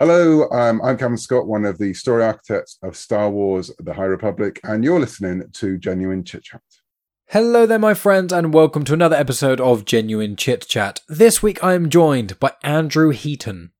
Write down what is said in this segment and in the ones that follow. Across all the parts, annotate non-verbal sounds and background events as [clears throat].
Hello, um, I'm Cavan Scott, one of the story architects of Star Wars The High Republic, and you're listening to Genuine Chit Chat. Hello there, my friends, and welcome to another episode of Genuine Chit Chat. This week I am joined by Andrew Heaton.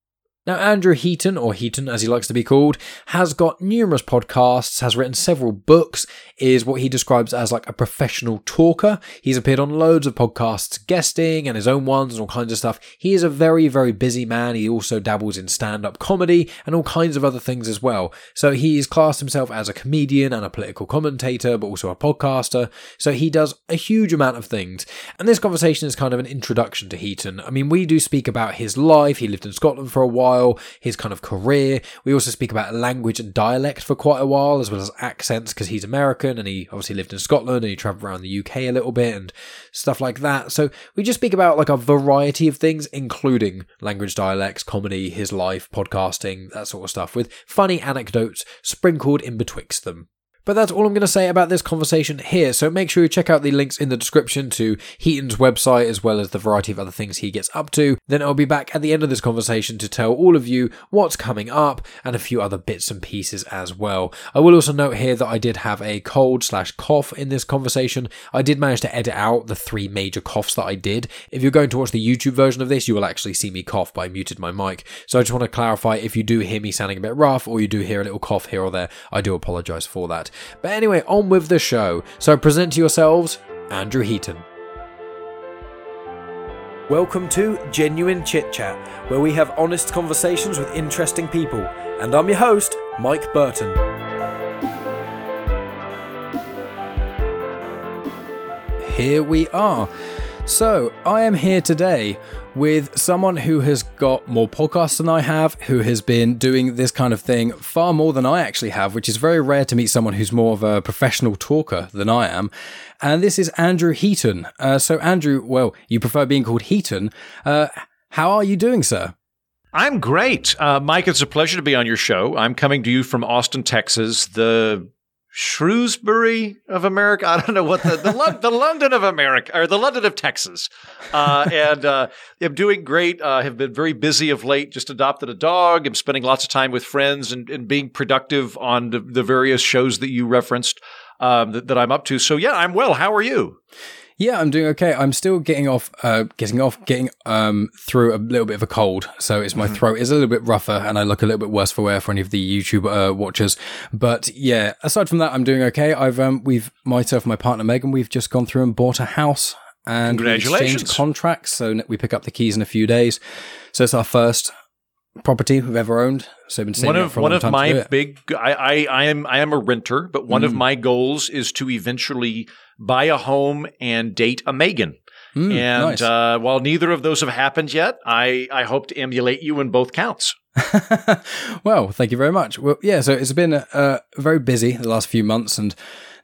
Now, Andrew Heaton, or Heaton as he likes to be called, has got numerous podcasts, has written several books, is what he describes as like a professional talker. He's appeared on loads of podcasts, guesting and his own ones and all kinds of stuff. He is a very, very busy man. He also dabbles in stand up comedy and all kinds of other things as well. So he's classed himself as a comedian and a political commentator, but also a podcaster. So he does a huge amount of things. And this conversation is kind of an introduction to Heaton. I mean, we do speak about his life. He lived in Scotland for a while while, his kind of career. We also speak about language and dialect for quite a while, as well as accents, because he's American and he obviously lived in Scotland and he traveled around the UK a little bit and stuff like that. So we just speak about like a variety of things, including language, dialects, comedy, his life, podcasting, that sort of stuff, with funny anecdotes sprinkled in betwixt them. But that's all I'm going to say about this conversation here. So make sure you check out the links in the description to Heaton's website as well as the variety of other things he gets up to. Then I'll be back at the end of this conversation to tell all of you what's coming up and a few other bits and pieces as well. I will also note here that I did have a cold slash cough in this conversation. I did manage to edit out the three major coughs that I did. If you're going to watch the YouTube version of this, you will actually see me cough, but I muted my mic. So I just want to clarify if you do hear me sounding a bit rough or you do hear a little cough here or there, I do apologize for that. But anyway, on with the show. So present to yourselves Andrew Heaton. Welcome to Genuine Chit Chat, where we have honest conversations with interesting people. And I'm your host, Mike Burton. Here we are. So, I am here today with someone who has got more podcasts than I have, who has been doing this kind of thing far more than I actually have, which is very rare to meet someone who's more of a professional talker than I am. And this is Andrew Heaton. Uh, so, Andrew, well, you prefer being called Heaton. Uh, how are you doing, sir? I'm great. Uh, Mike, it's a pleasure to be on your show. I'm coming to you from Austin, Texas, the Shrewsbury of America. I don't know what the the, the London of America or the London of Texas. Uh, and uh, I'm doing great. Uh, have been very busy of late. Just adopted a dog. I'm spending lots of time with friends and, and being productive on the, the various shows that you referenced um, that, that I'm up to. So yeah, I'm well. How are you? Yeah, I'm doing okay. I'm still getting off, uh, getting off, getting um, through a little bit of a cold. So it's my mm-hmm. throat is a little bit rougher, and I look a little bit worse for wear for any of the YouTube uh, watchers. But yeah, aside from that, I'm doing okay. I've um, we've myself, and my partner Megan, we've just gone through and bought a house and Congratulations. exchanged contracts. So we pick up the keys in a few days. So it's our first property we've ever owned. So I've been one of one of my big. I, I I am I am a renter, but one mm. of my goals is to eventually buy a home and date a Megan. Mm, and nice. uh, while neither of those have happened yet, I, I hope to emulate you in both counts. [laughs] well, thank you very much. Well, yeah, so it's been uh, very busy the last few months, and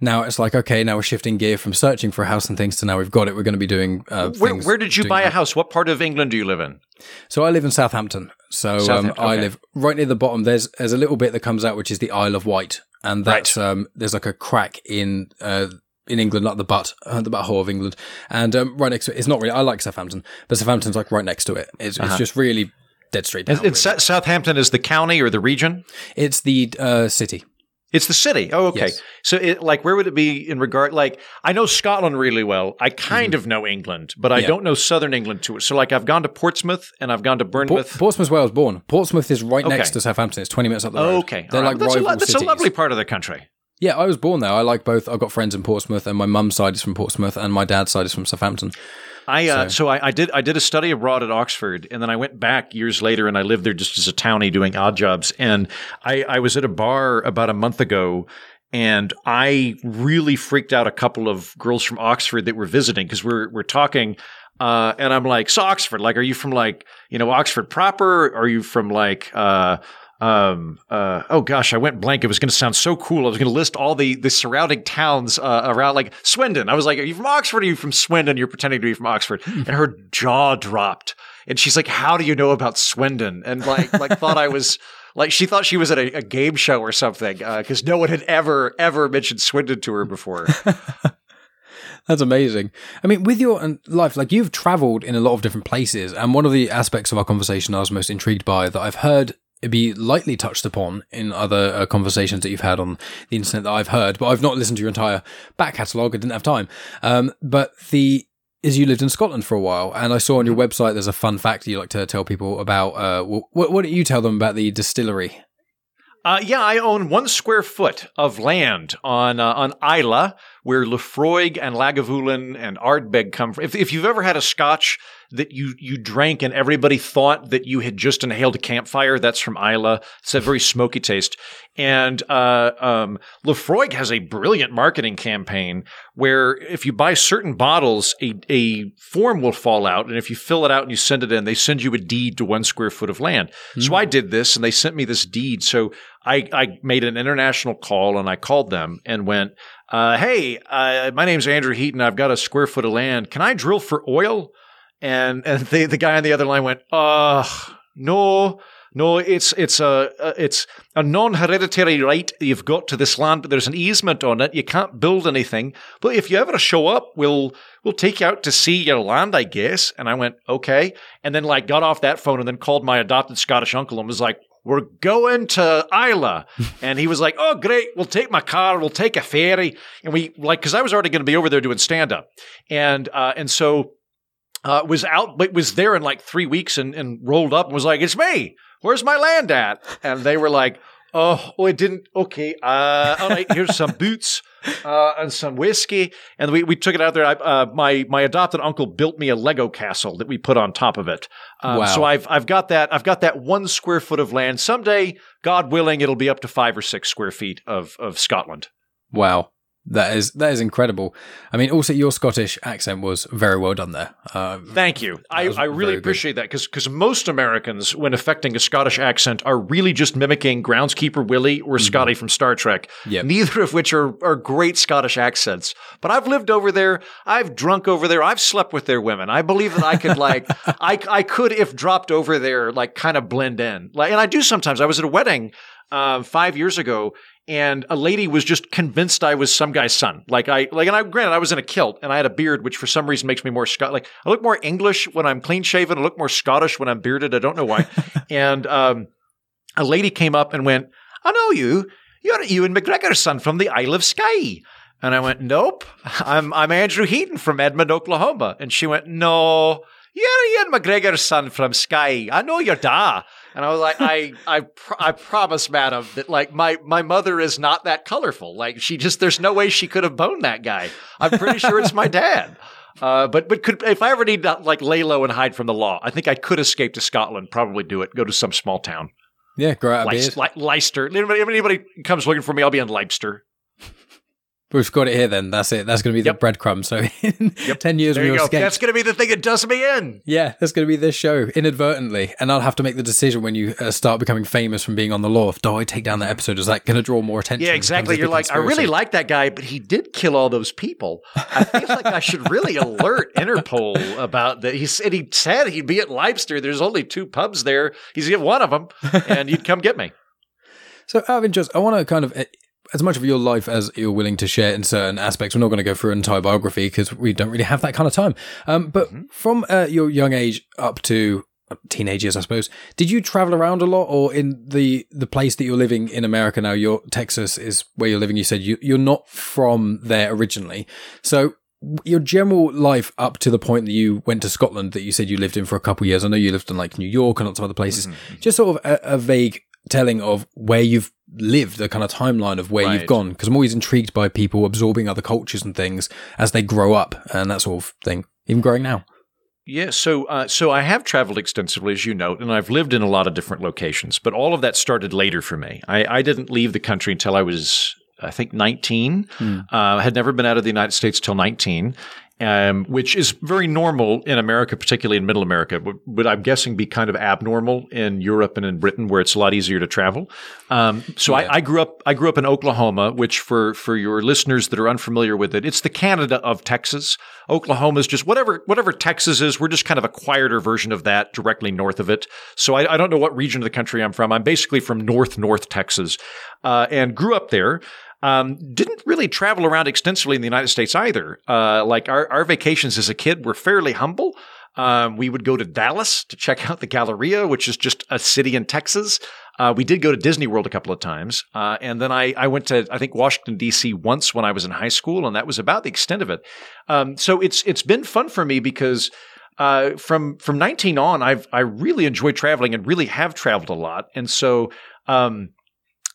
now it's like okay, now we're shifting gear from searching for a house and things to now we've got it. We're going to be doing. Uh, where, where, did you buy a house? What part of England do you live in? So I live in Southampton. So um, okay. I live right near the bottom. There's there's a little bit that comes out, which is the Isle of Wight, and that's right. um, there's like a crack in uh, in England, like the butt, uh, the butthole of England, and um, right next to it. It's not really. I like Southampton, but Southampton's like right next to it. It's, uh-huh. it's just really dead straight down. It's, really. Southampton is the county or the region. It's the uh, city. It's the city. Oh, okay. Yes. So, it, like, where would it be in regard? Like, I know Scotland really well. I kind mm. of know England, but I yeah. don't know Southern England too. So, like, I've gone to Portsmouth and I've gone to Bournemouth. Port- Portsmouth's where I was born. Portsmouth is right okay. next to Southampton. It's twenty minutes up the road. Okay, they're right. like that's rival a, That's cities. a lovely part of the country. Yeah, I was born there. I like both. I've got friends in Portsmouth, and my mum's side is from Portsmouth, and my dad's side is from Southampton. I uh, so, so I, I, did I did a study abroad at Oxford, and then I went back years later, and I lived there just as a townie doing odd jobs. And I, I was at a bar about a month ago, and I really freaked out a couple of girls from Oxford that were visiting because we're we're talking. Uh, and I'm like, so Oxford, like, are you from like, you know, Oxford proper? Are you from like, uh, um, uh, oh gosh, I went blank. It was going to sound so cool. I was going to list all the the surrounding towns uh, around, like Swindon. I was like, "Are you from Oxford? Or are you from Swindon?" You're pretending to be from Oxford, hmm. and her jaw dropped, and she's like, "How do you know about Swindon?" And like, like thought I was [laughs] like she thought she was at a, a game show or something because uh, no one had ever ever mentioned Swindon to her before. [laughs] That's amazing. I mean, with your life, like you've traveled in a lot of different places, and one of the aspects of our conversation I was most intrigued by that I've heard be lightly touched upon in other uh, conversations that you've had on the internet that I've heard, but I've not listened to your entire back catalogue. I didn't have time. Um, but the is you lived in Scotland for a while, and I saw on your website there's a fun fact you like to tell people about. Uh, what, what do you tell them about the distillery? Uh, yeah, I own one square foot of land on uh, on Islay, where Laphroaig and Lagavulin and Ardbeg come from. If, if you've ever had a Scotch that you you drank and everybody thought that you had just inhaled a campfire, that's from Islay. It's a very smoky taste. And uh, um, Laphroaig has a brilliant marketing campaign where if you buy certain bottles, a, a form will fall out, and if you fill it out and you send it in, they send you a deed to one square foot of land. Mm. So I did this, and they sent me this deed. So I, I made an international call, and I called them and went uh, hey, uh, my name's Andrew Heaton. I've got a square foot of land. Can I drill for oil? And and the the guy on the other line went, uh, no, no, it's it's a it's a non-hereditary right you've got to this land, but there's an easement on it. You can't build anything. But if you ever show up, we'll we'll take you out to see your land, I guess. And I went, okay. And then like got off that phone and then called my adopted Scottish uncle and was like, we're going to Islay. [laughs] and he was like, oh, great. We'll take my car. We'll take a ferry. And we like, cause I was already going to be over there doing stand up. And, uh, and so, uh, was out, but was there in like three weeks and, and rolled up and was like, it's me. Where's my land at? And they were like, oh, oh, it didn't. Okay. Uh, all right. Here's some [laughs] boots uh, and some whiskey, and we, we took it out there. I, uh, my my adopted uncle built me a Lego castle that we put on top of it. Um, wow. So I've I've got that I've got that one square foot of land. Someday, God willing, it'll be up to five or six square feet of of Scotland. Wow. That is that is incredible. I mean, also your Scottish accent was very well done there. Uh, Thank you. I, I really appreciate good. that because because most Americans, when affecting a Scottish accent, are really just mimicking Groundskeeper Willie or mm-hmm. Scotty from Star Trek. Yep. Neither of which are are great Scottish accents. But I've lived over there. I've drunk over there. I've slept with their women. I believe that I could like [laughs] I I could if dropped over there like kind of blend in. Like, and I do sometimes. I was at a wedding uh, five years ago, and a lady was just convinced I was some guy's son. Like I like, and I granted I was in a kilt and I had a beard, which for some reason makes me more Scot. Like I look more English when I'm clean shaven. I look more Scottish when I'm bearded. I don't know why. [laughs] and um, a lady came up and went, "I know you. You're Ewan McGregor's son from the Isle of Skye." And I went, "Nope, I'm I'm Andrew Heaton from Edmond, Oklahoma." And she went, "No." You're Ewan McGregor's son from Skye. I know your da. And I was like, I, [laughs] I, pr- I promise, madam, that like my, my mother is not that colorful. Like she just, there's no way she could have boned that guy. I'm pretty sure it's my dad. [laughs] Uh, but but could if I ever need to like lay low and hide from the law, I think I could escape to Scotland. Probably do it. Go to some small town. Yeah, grow out Leicester. Anybody, anybody comes looking for me, I'll be in Leicester. We've got it here then. That's it. That's going to be the yep. breadcrumb. So in [laughs] yep. 10 years, we will escape. That's going to be the thing that does me in. Yeah, that's going to be this show inadvertently. And I'll have to make the decision when you uh, start becoming famous from being on the law. If, Do I take down that episode? Is that going to draw more attention? Yeah, exactly. You're like, conspiracy? I really like that guy, but he did kill all those people. I feel like I should really [laughs] alert Interpol about that. He said he said he'd be at Leicester. There's only two pubs there. He's at one of them, and you'd come get me. [laughs] So, out of interest, I want to kind of as much of your life as you're willing to share in certain aspects. We're not going to go through an entire biography because we don't really have that kind of time. Um, but mm-hmm. from uh, your young age up to uh, teenage years, I suppose, did you travel around a lot, or in the the place that you're living in America now? Your Texas is where you're living. You said you you're not from there originally, so your general life up to the point that you went to Scotland that you said you lived in for a couple of years. I know you lived in like New York and lots of other places. Mm-hmm. Just sort of a, a vague telling of where you've lived, a kind of timeline of where right. you've gone. Because I'm always intrigued by people absorbing other cultures and things as they grow up and that sort of thing, even growing now. Yeah, so uh, so I have traveled extensively, as you note, and I've lived in a lot of different locations. But all of that started later for me. I, I didn't leave the country until I was I think 19. Hmm. Uh, had never been out of the United States till 19 um, which is very normal in America, particularly in Middle America, but, but, I'm guessing be kind of abnormal in Europe and in Britain, where it's a lot easier to travel. Um, so yeah. I, I, grew up. I grew up in Oklahoma, which for for your listeners that are unfamiliar with it, it's the Canada of Texas. Oklahoma is just whatever whatever Texas is. We're just kind of a quieter version of that, directly north of it. So I, I don't know what region of the country I'm from. I'm basically from North North Texas, uh, and grew up there. Um, didn't really travel around extensively in the United States either. Uh, like our, our vacations as a kid were fairly humble. Um, we would go to Dallas to check out the Galleria, which is just a city in Texas. Uh, we did go to Disney World a couple of times, uh, and then I I went to I think Washington D.C. once when I was in high school, and that was about the extent of it. Um, so it's it's been fun for me because. Uh, from from 19 on, I've I really enjoyed traveling and really have traveled a lot, and so um,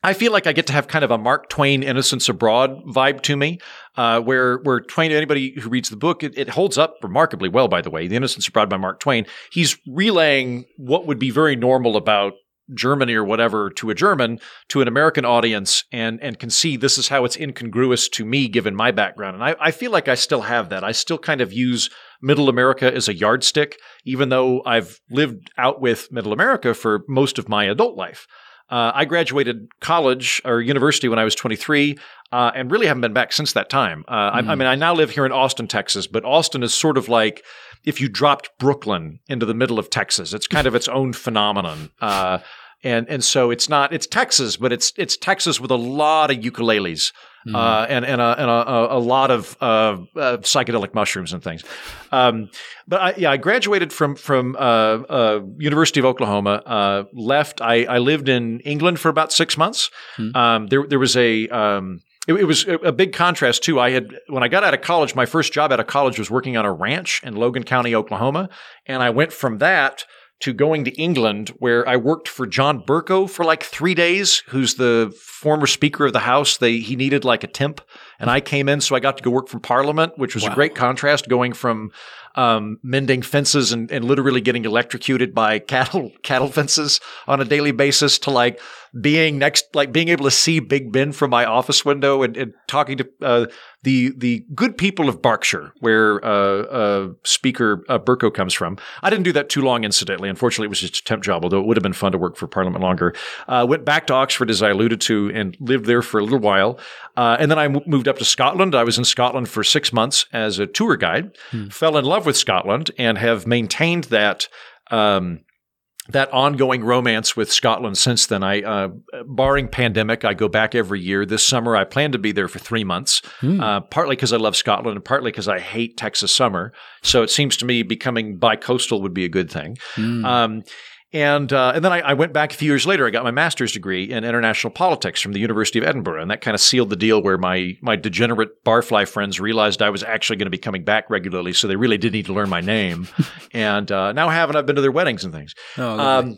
I feel like I get to have kind of a Mark Twain Innocents Abroad vibe to me, uh, where where Twain, anybody who reads the book, it, it, holds up remarkably well. By the way, The Innocents Abroad by Mark Twain, he's relaying what would be very normal about Germany or whatever to a German to an American audience and and can see this is how it's incongruous to me given my background. And I, I feel like I still have that. I still kind of use middle America as a yardstick, even though I've lived out with middle America for most of my adult life. Uh, I graduated college or university when I was 23, uh, and really haven't been back since that time. Uh, mm. I, I, mm-hmm. mean, I now live here in Austin, Texas, but Austin is sort of like if you dropped Brooklyn into the middle of Texas. It's kind of its own [laughs] phenomenon. Uh, and and so it's not it's Texas, but it's it's Texas with a lot of ukuleles mm. uh, and and, a, and a, a lot of uh, uh, psychedelic mushrooms and things. Um, but I, yeah, I graduated from from uh, uh, University of Oklahoma. Uh, left. I, I lived in England for about six months. Mm. Um, there there was a um, it, it, was a big contrast too. I had when I got out of college, my first job out of college was working on a ranch in Logan County, Oklahoma, and I went from that to going to England, where I worked for John Bercow for like three days, who's the former Speaker of the House. They he needed like a temp, and I came in, so I got to go work from Parliament, which was wow. a great contrast, going from um, mending fences and, and literally getting electrocuted by cattle [laughs] cattle fences on a daily basis to like being next, like being able to see Big Ben from my office window and, and talking to uh, the the good people of Berkshire, where uh, uh, Speaker uh, Bercow comes from. I didn't do that too long, incidentally. Unfortunately, it was just a temp job, although it would have been fun to work for Parliament longer. Uh, went back to Oxford, as I alluded to, and lived there for a little while. Uh, and then I m- moved up to Scotland. I was in Scotland for six months as a tour guide. Hmm. Fell in love with Scotland and have maintained that. Um, that ongoing romance with Scotland since then. I, uh, barring pandemic, I go back every year. This summer, I plan to be there for three months, mm. uh, partly because I love Scotland and partly because I hate Texas summer. So it seems to me becoming bi-coastal would be a good thing. Mm. Um, and uh, and then I, I, went back a few years later. I got my master's degree in international politics from the University of Edinburgh, and that kind of sealed the deal. Where my my degenerate barfly friends realized I was actually going to be coming back regularly, so they really did need to learn my name. [laughs] and uh, now haven't I've been to their weddings and things. Oh, um,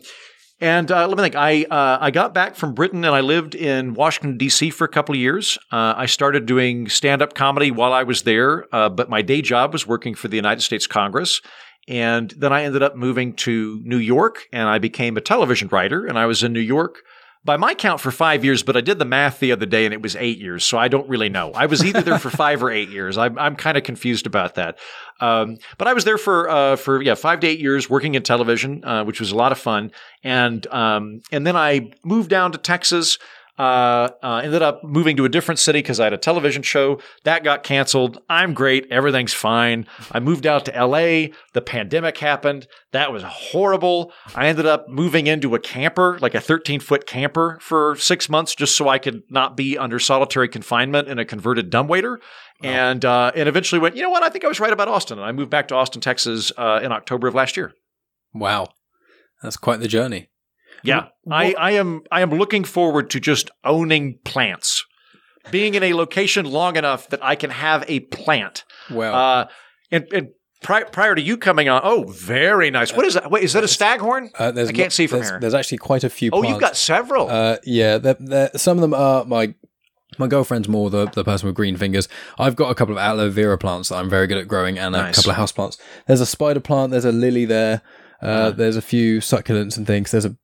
and uh, let me think. I uh, I got back from Britain and I lived in Washington D.C. for a couple of years. Uh, I started doing stand up comedy while I was there, uh, but my day job was working for the United States Congress. And then I ended up moving to New York and I became a television writer and I was in New York by my count for five years, but I did the math the other day and it was eight years. So I don't really know. I was either there for [laughs] five or eight years. I'm, I'm kind of confused about that. Um, but I was there for, uh, for, yeah, five to eight years working in television, uh, which was a lot of fun. And, um, and then I moved down to Texas. Uh, uh, ended up moving to a different city because I had a television show that got canceled. I'm great. Everything's fine. I moved out to LA. The pandemic happened. That was horrible. I ended up moving into a camper, like a 13 foot camper for six months just so I could not be under solitary confinement in a converted dumbwaiter. Wow. And, uh, and eventually went, you know what? I think I was right about Austin. And I moved back to Austin, Texas, uh, in October of last year. Wow. That's quite the journey. Yeah, I, I am. I am looking forward to just owning plants, being in a location long enough that I can have a plant. Well, uh, and, and pri- prior to you coming on, oh, very nice. What is that? Wait, is that a staghorn? Uh, I can't see from there's, here. There's actually quite a few. Oh, you've got several. Uh, yeah, they're, they're, some of them are my my girlfriend's more the, the person with green fingers. I've got a couple of aloe vera plants that I'm very good at growing and a nice. couple of house plants. There's a spider plant, there's a lily there, uh, uh, there's a few succulents and things. There's a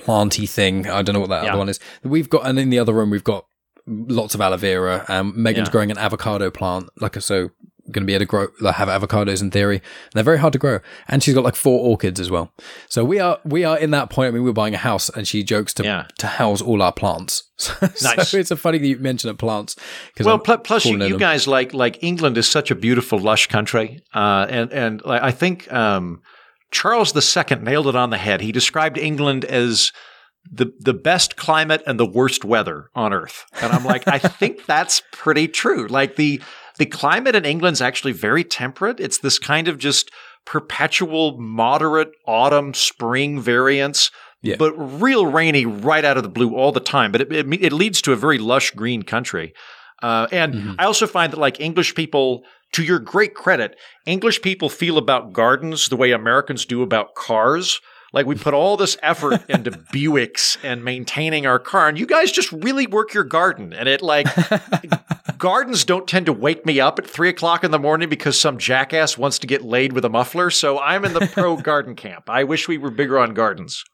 planty thing. I don't know what that yeah. other one is. We've got, and in the other room, we've got lots of aloe vera. Um, Megan's yeah. growing an avocado plant, like so going to be able to grow, like, have avocados in theory. And they're very hard to grow, and she's got like four orchids as well. So we are we are in that point. I mean, we're buying a house, and she jokes to yeah. to house all our plants. [laughs] so nice. it's a funny that you mention plants. Well, pl- plus you, you guys like like England is such a beautiful lush country, uh, and and like, I think. Um, Charles II nailed it on the head. He described England as the the best climate and the worst weather on earth. And I'm like, I [laughs] think that's pretty true. Like the the climate in England's actually very temperate. It's this kind of just perpetual moderate autumn spring variance Yeah. but real rainy right out of the blue all the time. But it, it, it leads to a very lush green country. Uh, and Mhm. I also find that like English people, to your great credit, English people feel about gardens the way Americans do about cars. Like we put all this effort [laughs] into Buicks and maintaining our car, and you guys just really work your garden. And it like [laughs] gardens don't tend to wake me up at three o'clock in the morning because some jackass wants to get laid with a muffler. So I'm in the pro [laughs] garden camp. I wish we were bigger on gardens.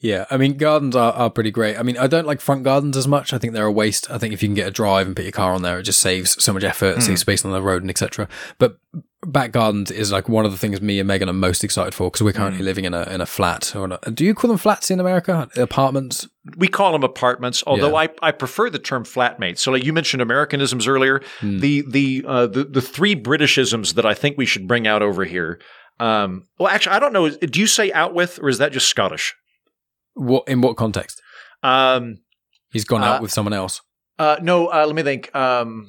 Yeah, I mean, gardens are, are pretty great. I mean, I don't like front gardens as much. I think they're a waste. I think if you can get a drive and put your car on there, it just saves so much effort, saves space on the road, and etc. But back gardens is like one of the things me and Megan are most excited for because we're currently living in a in a flat. Or a, do you call them flats in America? Apartments? We call them apartments, although Yeah. I, I prefer the term flatmate. So, like you mentioned Americanisms earlier, Hmm. the the, uh, the the three Britishisms that I think we should bring out over here. Um, well, actually, I don't know. Do you say out with, or is that just Scottish? What in what context? Um, He's gone out Uh, with someone else. Uh, no, uh, let me think. Um,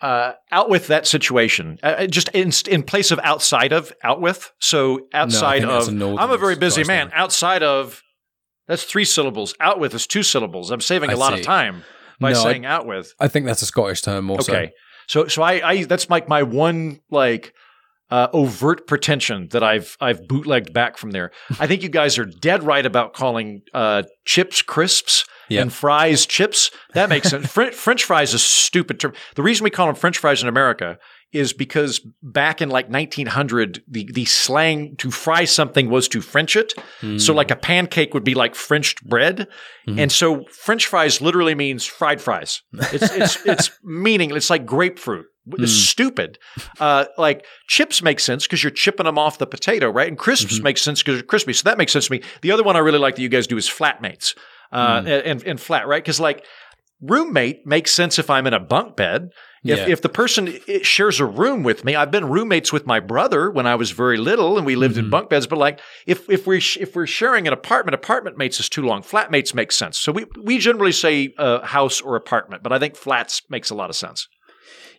uh, out with that situation, uh, just in, in place of outside of, out with. So outside that's of, a I'm a very busy man. Outside of, that's three syllables. Out with is two syllables. I'm saving a I lot of time by No, I- saying out with. I think that's a Scottish term. Also, Okay, so so I, I that's like my one like uh, overt pretension that I've I've bootlegged back from there. [laughs] I think you guys are dead right about calling uh, chips crisps Yep. and fries chips. That makes sense. French, [laughs] French fries is a stupid term. The reason we call them French fries in America is because back in like 1900, the the slang to fry something was to French it. Hmm. So like a pancake would be like Frenched bread, Mhm. and so French fries literally means fried fries. It's it's it's [laughs] meaning it's like grapefruit. Mm. stupid. Uh, like chips make sense because you're chipping them off the potato, right? And crisps Mhm. make sense because they're crispy. So that makes sense to me. The other one I really like that you guys do is flatmates, uh, Mm. and, and flat, right? Because like roommate makes sense if I'm in a bunk bed. If, Yeah. if the person shares a room with me, I've been roommates with my brother when I was very little, and we lived in Mhm. bunk beds. But like, if if we sh- if we're sharing an apartment, apartment mates is too long. Flatmates makes sense. So we we generally say uh, house or apartment, but I think flats makes a lot of sense.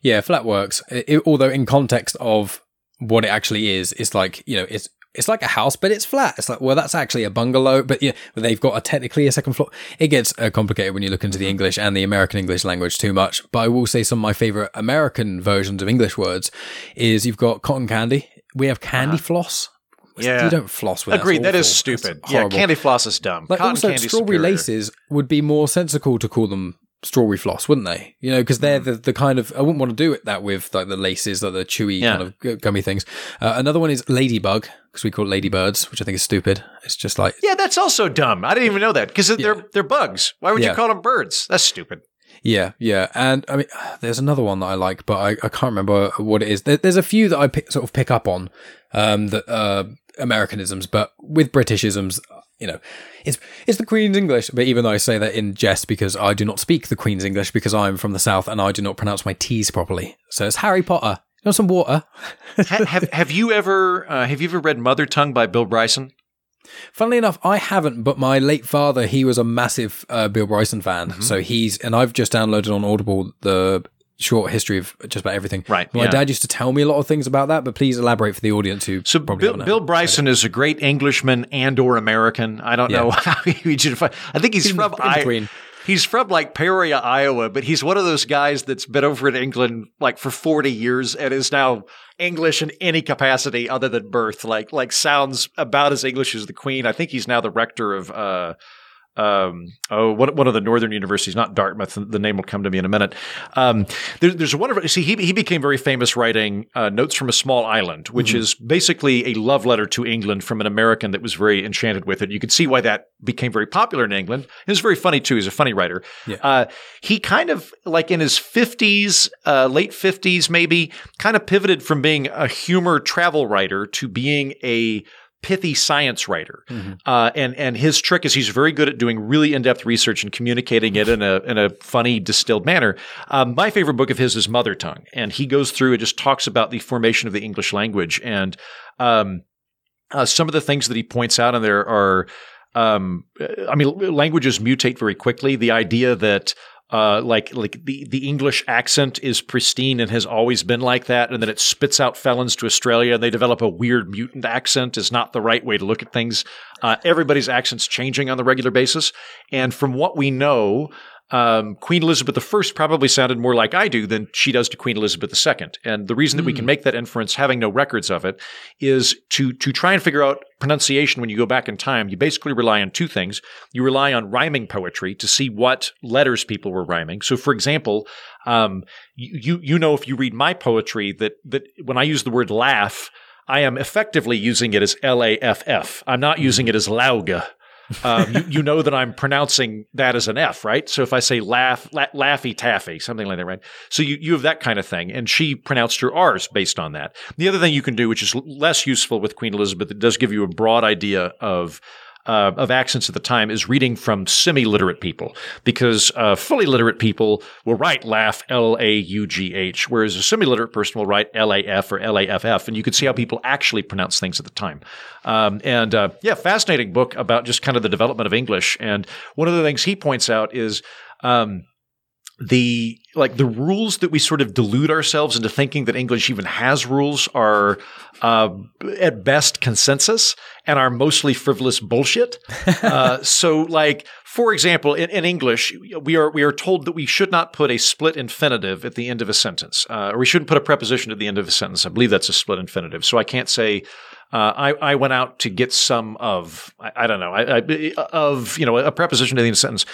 Yeah, flat works. It- although in context of what it actually is, it's like you know, it's it's like a house, but it's flat. It's like well, that's actually a bungalow, but yeah, they've got a technically a second floor. It gets uh, complicated when you look into the English and the American English language too much. But I will say some of my favorite American versions of English words is you've got cotton candy. We have candy floss. Uh-huh. Yeah. you don't floss with. that. Agreed. That is stupid. Yeah, candy floss is dumb. Like Cotton also, candy strawberry superior. laces would be more sensical to call them strawberry floss, wouldn't they? You know, because they're the, the kind of I wouldn't want to do it that with like the laces, like the chewy Yeah. kind of gummy things. Uh, another one is ladybug because we call it ladybirds, which I think is stupid. It's just like Yeah, that's also dumb. I didn't even know that because they're they're bugs. Why would Yeah. you call them birds? That's stupid. yeah, yeah. And I mean, [sighs] there's another one that I like, but I, I can't remember what it is. There, there's a few that I pick, sort of pick up on um, that uh, Americanisms, but with Britishisms. You know, it's it's the Queen's English, but even though I say that in jest because I do not speak the Queen's English because I'm from the South and I do not pronounce my T's properly. So it's Harry Potter. You want some water? ha- have have you ever uh, have you ever read Mother Tongue by Bill Bryson? Funnily enough, I haven't, but my late father, he was a massive uh, Bill Bryson fan. Mm-hmm. So he's, and I've just downloaded on Audible the short history of just about everything. Right, My yeah. dad used to tell me a lot of things about that, but please elaborate for the audience who So probably Bill, Bill. Bryson is a great Englishman and or American. I don't Yeah. know [laughs] how you should define. I think he's He's from I, he's from like Peoria, Iowa, but he's one of those guys that's been over in England like for forty years and is now English in any capacity other than birth. Like like sounds about as English as the Queen. I think he's now the rector of. uh um, oh, one, one of the northern universities, not Dartmouth. The name will come to me in a minute. Um, there, there's a wonderful. See, he he became very famous writing uh, "Notes from a Small Island," which is basically a love letter to England from an American that was very enchanted with it. You can see why that became very popular in England. It was very funny too. He's a funny writer. Yeah. Uh, he kind of like in his fifties, uh, late fifties, maybe, kind of pivoted from being a humor travel writer to being a pithy science writer. Mhm. Uh, and and his trick is he's very good at doing really in depth research and communicating it in a in a funny distilled manner. Um, my favorite book of his is Mother Tongue, and he goes through and just talks about the formation of the English language and um, uh, some of the things that he points out in there are. Um, I mean, languages mutate very quickly. The idea that uh, like like the the English accent is pristine and has always been like that, and then it spits out felons to Australia and they develop a weird mutant accent is not the right way to look at things. Uh, everybody's accent's changing on the regular basis, and from what we know, um, Queen Elizabeth I probably sounded more like I do than she does to Queen Elizabeth II. And the reason that mm. we can hmm. make that inference, having no records of it, is to to try and figure out pronunciation when you go back in time. You basically rely on two things. You rely on rhyming poetry to see what letters people were rhyming. So, for example, um, you you know if you read my poetry that that when I use the word laugh. I am effectively using it as L A F F. I'm not using it as lauga um, you, you, know that I'm pronouncing that as an F, right? So if I say laugh, la- laffy taffy, something like that, right? So you, you have that kind of thing. And she pronounced her R's based on that. The other thing you can do, which is less useful with Queen Elizabeth, it does give you a broad idea of uh, of accents at the time is reading from semi-literate people because uh, fully literate people will write laugh l-a-u-g-h whereas a semi-literate person will write l-a-f or l-a-f-f and you can see how people actually pronounce things at the time. Um, and uh, yeah fascinating book about just kind of the development of english. And one of the things he points out is um, the like the rules that we sort of delude ourselves into thinking that English even has rules are uh, at best consensus and are mostly frivolous bullshit. [laughs] uh, so, like for example, in, in, English, we are we are told that we should not put a split infinitive at the end of a sentence, uh, or we shouldn't put a preposition at the end of a sentence. I believe that's a split infinitive. So I can't say uh, I, I went out to get some of I, I don't know I, I, of you know a preposition to the end of a sentence.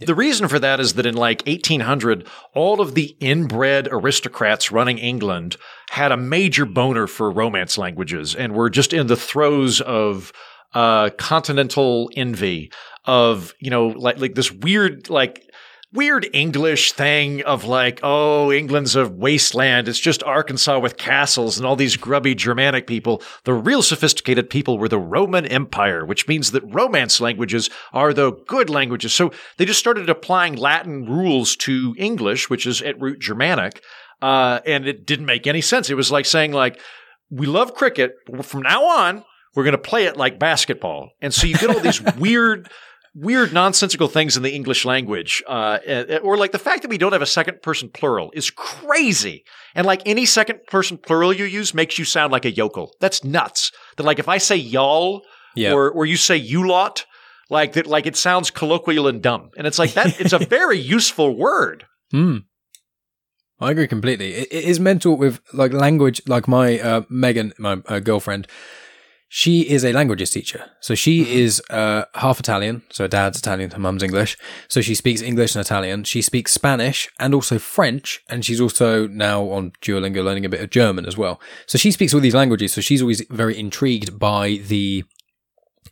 Yeah. The reason for that is that in like 1800, all of the inbred aristocrats running England had a major boner for Romance languages and were just in the throes of uh, continental envy of you know like like this weird like weird English thing of like, oh, England's a wasteland. It's just Arkansas with castles and all these grubby Germanic people. The real sophisticated people were the Roman Empire, which means that Romance languages are the good languages. So they just started applying Latin rules to English, which is at root Germanic. Uh, and it didn't make any sense. It was like saying like, we love cricket, but from now on, we're going to play it like basketball. And so you get all these [laughs] weird weird nonsensical things in the English language, uh, or like the fact that we don't have a second person plural is crazy. And like any second person plural you use makes you sound like a yokel. That's nuts. That like if I say y'all or or you say you lot, like that, like it sounds colloquial and dumb. And it's like that. it's a [laughs] very useful word. Hmm. I agree completely. It, it is mental with like language. Like my uh, Megan, my uh, girlfriend she is a languages teacher. So she mm-hmm. is uh, half Italian. So her dad's Italian, her mum's English. So she speaks English and Italian. She speaks Spanish and also French. And she's also now on Duolingo learning a bit of German as well. So she speaks all these languages. So she's always very intrigued by the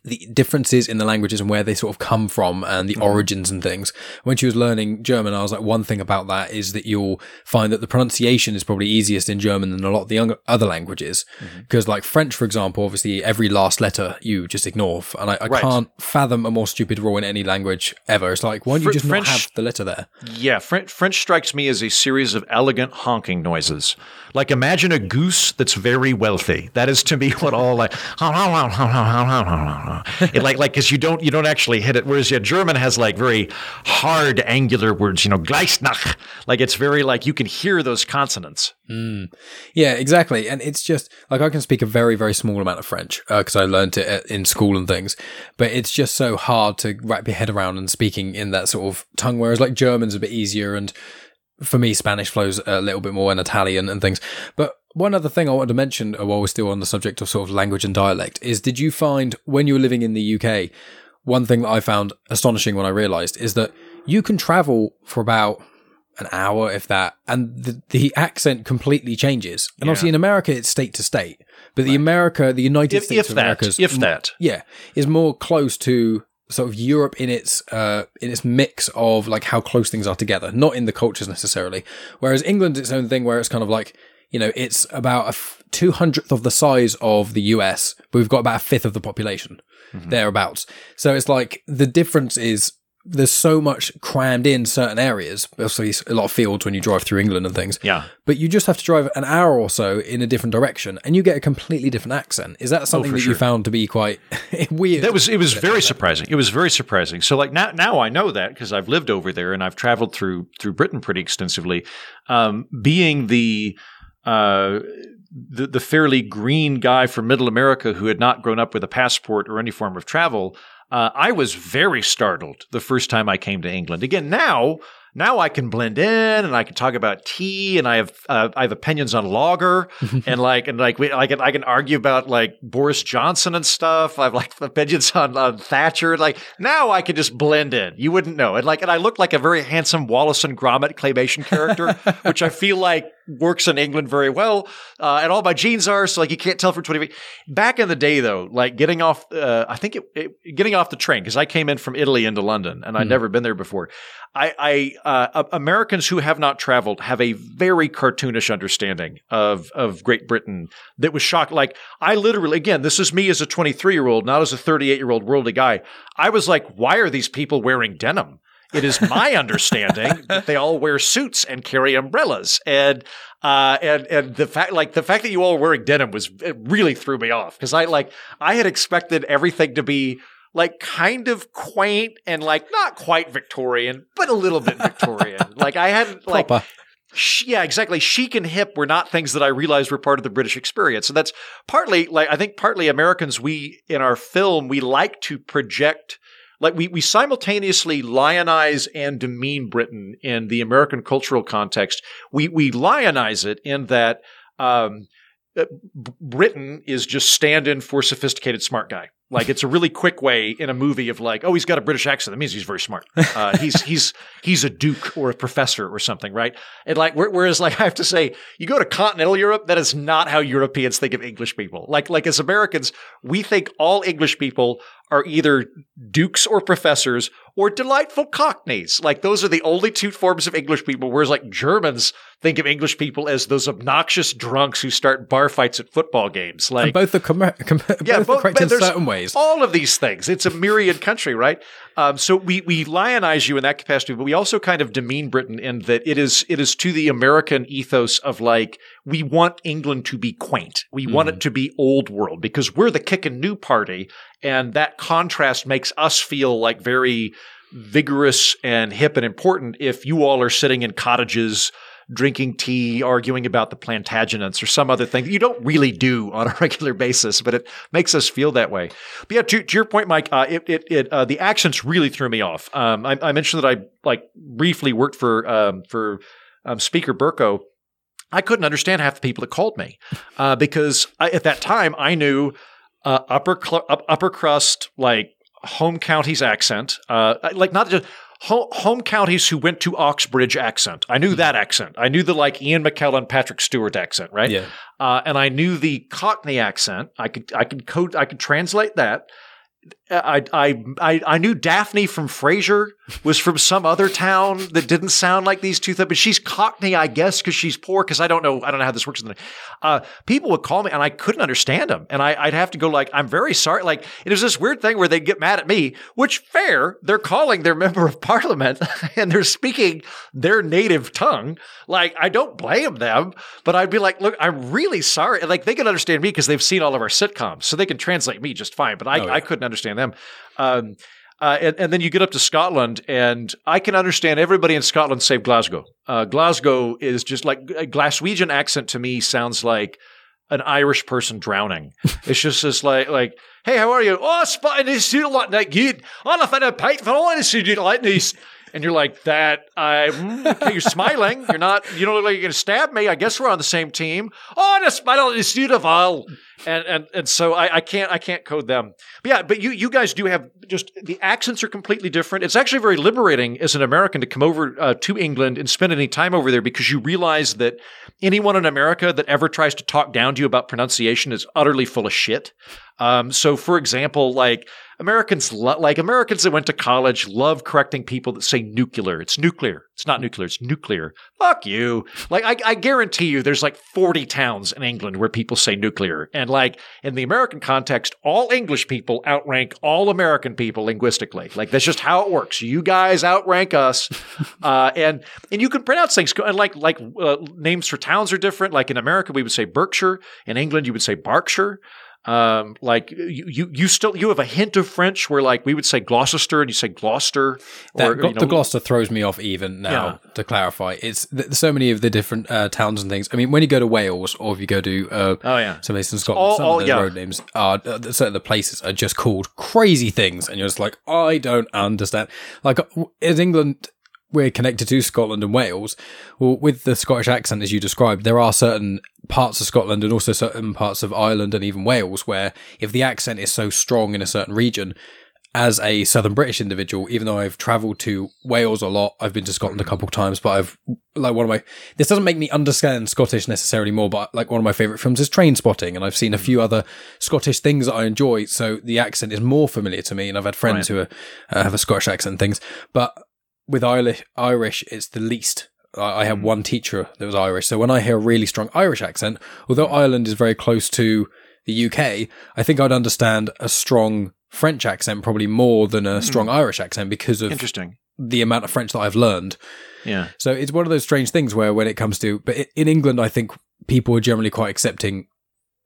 the differences in the languages and where they sort of come from and the mm. origins and things. When she was learning German, I was like, one thing about that is that you'll find that the pronunciation is probably easiest in German than a lot of the other languages. Because, mm-hmm. like French, for example, obviously every last letter you just ignore. And I, I right. can't fathom a more stupid rule in any language ever. It's like, why don't you just French, not have the letter there? Yeah, French, French strikes me as a series of elegant honking noises. Like imagine a goose that's very wealthy. That is to me what all like it like like because you don't you don't actually hit it. Whereas yeah, German has like very hard angular words. You know, Gleichnach. Like it's very like you can hear those consonants. Mm. Yeah, exactly. And it's just like I can speak a very very small amount of French because uh, I learned it in school and things. But it's just so hard to wrap your head around and speaking in that sort of tongue. Whereas like German's a bit easier and for me, Spanish flows a little bit more and Italian and things. But one other thing I wanted to mention uh, while we're still on the subject of sort of language and dialect is did you find when you were living in the UK, one thing that I found astonishing when I realized is that you can travel for about an hour, if that, and the, the accent completely changes. And yeah. obviously in America, it's state to state, but right. the America, the United if, States if of America, if that, yeah, is more close to sort of Europe in its uh, in its mix of like how close things are together, not in the cultures necessarily. Whereas England's its own thing, where it's kind of like you know it's about a two hundredth of the size of the US, but we've got about a fifth of the population mm-hmm. thereabouts. So it's like the difference is there's so much crammed in certain areas. Obviously, a lot of fields when you drive through England and things. Yeah. But you just have to drive an hour or so in a different direction, and you get a completely different accent. Is that something Oh, that you found to be quite [laughs] weird? That was it was very surprising. It was very surprising. So like now now I know that because I've lived over there and I've traveled through through Britain pretty extensively. Um, being the uh, the the fairly green guy from Middle America who had not grown up with a passport or any form of travel, uh, I was very startled the first time I came to England. Again, now now I can blend in and I can talk about tea and I have uh, I have opinions on lager [laughs] and like and like we, I can I can argue about like Boris Johnson and stuff. I've like [laughs] opinions on, on Thatcher. Like now I can just blend in. You wouldn't know. And like and I look like a very handsome Wallace and Gromit claymation character, [laughs] which I feel like works in England very well. Uh, and all my genes are so like you can't tell for twenty. feet. Back in the day though, like getting off, uh, I think it, it, getting off the train because I came in from Italy into London and I'd never been there before. I, I uh, Americans who have not traveled have a very cartoonish understanding of of Great Britain that was shocked. Like I literally, again, this is me as a 23 year old, not as a 38 year old worldly guy. I was like, why are these people wearing denim? It is my understanding that they all wear suits and carry umbrellas, and uh, and and the fact like the fact that you all were wearing denim was it really threw me off because I like I had expected everything to be like kind of quaint and like not quite Victorian, but a little bit Victorian. [laughs] like I hadn't like Proper. Sh- yeah, exactly. Chic and hip were not things that I realized were part of the British experience. And that's partly like I think partly Americans we in our film we like to project like we we simultaneously lionize and demean Britain in the American cultural context. We we lionize it in that um, uh, Britain is just stand-in for sophisticated smart guy. Like it's a really quick way in a movie of like, oh, he's got a British accent. That means he's very smart. [laughs] Uh, he's he's he's a duke or a professor or something, right? And like, whereas like [laughs] I have to say, you go to continental Europe, that is not how Europeans think of English people. Like like as Americans, we think all English people are either dukes or professors or delightful cockneys. Like those are the only two forms of English people. Whereas like Germans think of English people as those obnoxious drunks who start bar fights at football games. Like and both are com- com- [laughs] yeah, both both- are correct but in there's certain ways. All of these things. It's a myriad country, right? Um, so we we lionize you in that capacity, but we also kind of demean Britain in that it is it is to the American ethos of like we want England to be quaint, we want Mm. it to be old world because we're the kick and new party, and that contrast makes us feel like very vigorous and hip and important. If you all are sitting in cottages drinking tea, arguing about the Plantagenets or some other thing that you don't really do on a [laughs] regular basis, but it makes us feel that way. But yeah, to, to your point, Mike, uh, it, it, it uh, the accents really threw me off. Um, I, I mentioned that I like briefly worked for, um, for, um, Speaker Bercow. I couldn't understand half the people that called me, uh, because I, at that time I knew, uh, upper, cl- upper crust, like home counties accent, uh, like not just, ho- home counties who went to Oxbridge accent. I knew that accent. I knew the like Ian McKellen, Patrick Stewart accent, right? Yeah. Uh, and I knew the Cockney accent. I could I could code I could translate that. I I I, I knew Daphne from Frasier was from some other town that didn't sound like these two things, but she's Cockney, I guess, because she's poor. Because I don't know, I don't know how this works. Uh, people would call me, and I couldn't understand them, and I, I'd have to go like, "I'm very sorry." Like it was this weird thing where they'd get mad at me, which fair. They're calling their member of parliament, [laughs] and they're speaking their native tongue. Like I don't blame them, but I'd be like, "Look, I'm really sorry." And, like they can understand me because they've seen all of our sitcoms, so they can translate me just fine. But I, Oh, yeah. I couldn't understand them. Um, uh, and, and then you get up to Scotland, and I can understand everybody in Scotland save Glasgow. Uh, Glasgow is just like a Glaswegian accent to me sounds like an Irish person drowning. [laughs] It's just this like like, hey, how are you? Oh, spotting this suit like that good. On a fin of pint for all this suit like this. And you're like that. I mm, okay, you're smiling. You're not. You don't look like you're gonna stab me. I guess we're on the same team. Oh, the smile is beautiful. And and and so I, I can't I can't code them. But yeah, but you you guys do have just the accents are completely different. It's actually very liberating as an American to come over uh, to England and spend any time over there because you realize that anyone in America that ever tries to talk down to you about pronunciation is utterly full of shit. Um, so, for example, like Americans lo- like Americans that went to college love correcting people that say nuclear. It's nuclear. It's not nuclear. It's nuclear. Fuck you. Like I, I guarantee you, there's like 40 towns in England where people say nuclear, and like in the American context, all English people outrank all American people linguistically. Like that's just how it works. You guys outrank us, [laughs] uh, and and you can pronounce things and like like uh, names for towns are different. Like in America, we would say Berkshire. In England, you would say Berkshire. Um, like you, you, you still you have a hint of French where like we would say Gloucester and you say Gloucester. That, Or, you know, the Gloucester throws me off even now. To clarify, it's th- so many of the different uh, towns and things. I mean, when you go to Wales or if you go to uh, Oh yeah. some places in Scotland, all- some all- of the yeah. road names are uh, certain the places are just called crazy things, and you're just like, I don't understand. Like uh, in England, we're connected to Scotland and Wales. Well, with the Scottish accent, as you described, there are certain parts of Scotland and also certain parts of Ireland and even Wales where if the accent is so strong in a certain region, as a Southern British individual, even though I've travelled to Wales a lot, I've been to Scotland a couple of times, but I've like one of my this doesn't make me understand Scottish necessarily more, but like one of my favourite films is Trainspotting, and I've seen a few other Scottish things that I enjoy, so the accent is more familiar to me, and I've had friends who are, uh, have a Scottish accent and things, but with Irish, Irish, it's the least. I had one teacher that was Irish, so when I hear a really strong Irish accent, although Ireland is very close to the UK, I think I'd understand a strong French accent probably more than a strong Irish accent because of Interesting. the amount of French that I've learned. Yeah. So it's one of those strange things where when it comes to, but in England, I think people are generally quite accepting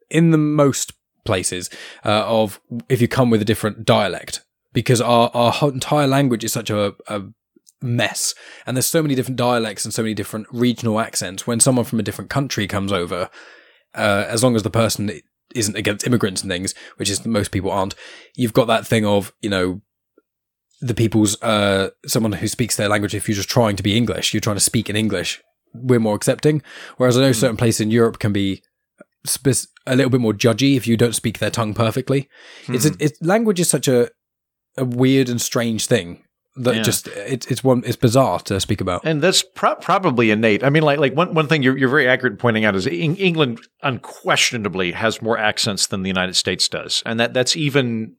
in the most places uh, of if you come with a different dialect because our, our entire language is such a, a mess. And there's so many different dialects and so many different regional accents. When someone from a different country comes over uh, as long as the person isn't against immigrants and things which is most people aren't you've got that thing of you know the people's uh someone who speaks their language if you're just trying to be english you're trying to speak in english we're more accepting. Whereas i know certain places in europe can be spe- a little bit more judgy if you don't speak their tongue perfectly. It's a, it's language is such a a weird and strange thing that Yeah. just it's it's one it's bizarre to speak about And that's pro- probably innate. I mean, like like one, one thing you're, you're very accurate in pointing out is Eng- England unquestionably has more accents than the United States does, and that that's even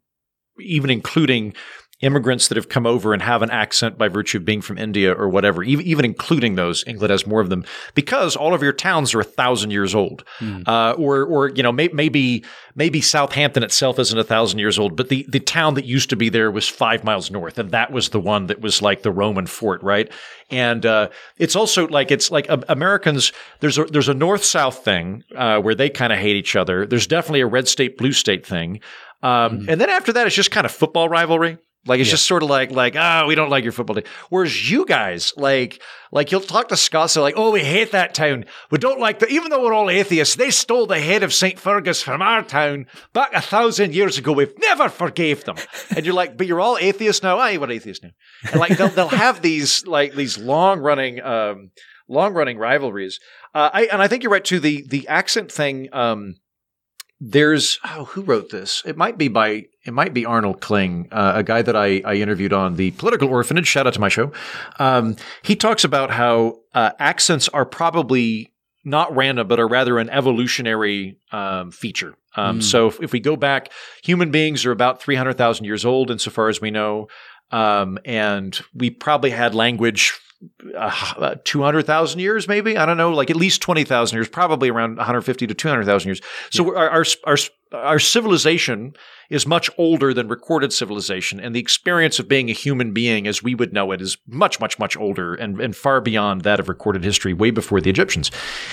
even including immigrants that have come over and have an accent by virtue of being from India or whatever. Even, even including those, England has more of them because all of your towns are a thousand years old, uh, or or you know may, maybe maybe Southampton itself isn't a thousand years old, but the the town that used to be there was five miles north, and that was the one that was like the Roman fort, right? And uh, it's also like it's like uh, Americans. There's a there's a north south thing uh, where they kind of hate each other. There's definitely a red state blue state thing, um, and then after that, it's just kind of football rivalry. Like it's just sort of like like ah we don't like your football team. Whereas you guys like like you'll talk to Scots they're like oh we hate that town. We don't like that even though we're all atheists they stole the head of Saint Fergus from our town back a thousand years ago. We've never forgave them. And you're like but you're all atheists now? Aye what atheists now. And like they'll they'll have these like these long running um long running rivalries. Uh, I and I think you're right too. The the accent thing um there's oh who wrote this? It might be by it might be arnold kling uh, a guy that I, I interviewed on the political orphanage. Shout out to my show. Um, he talks about how uh, accents are probably not random but are rather an evolutionary um, feature. Um, so if, if we go back human beings are about 300000 years old insofar as we know. Um, and we probably had language uh, 200,000 years, maybe. I don't know, like at least 20,000 years, probably around 150 to 200,000 years. So our, our, our, our civilization is much older than recorded civilization. And the experience of being a human being as we would know it is much, much, much older and, and far beyond that of recorded history, way before the Egyptians.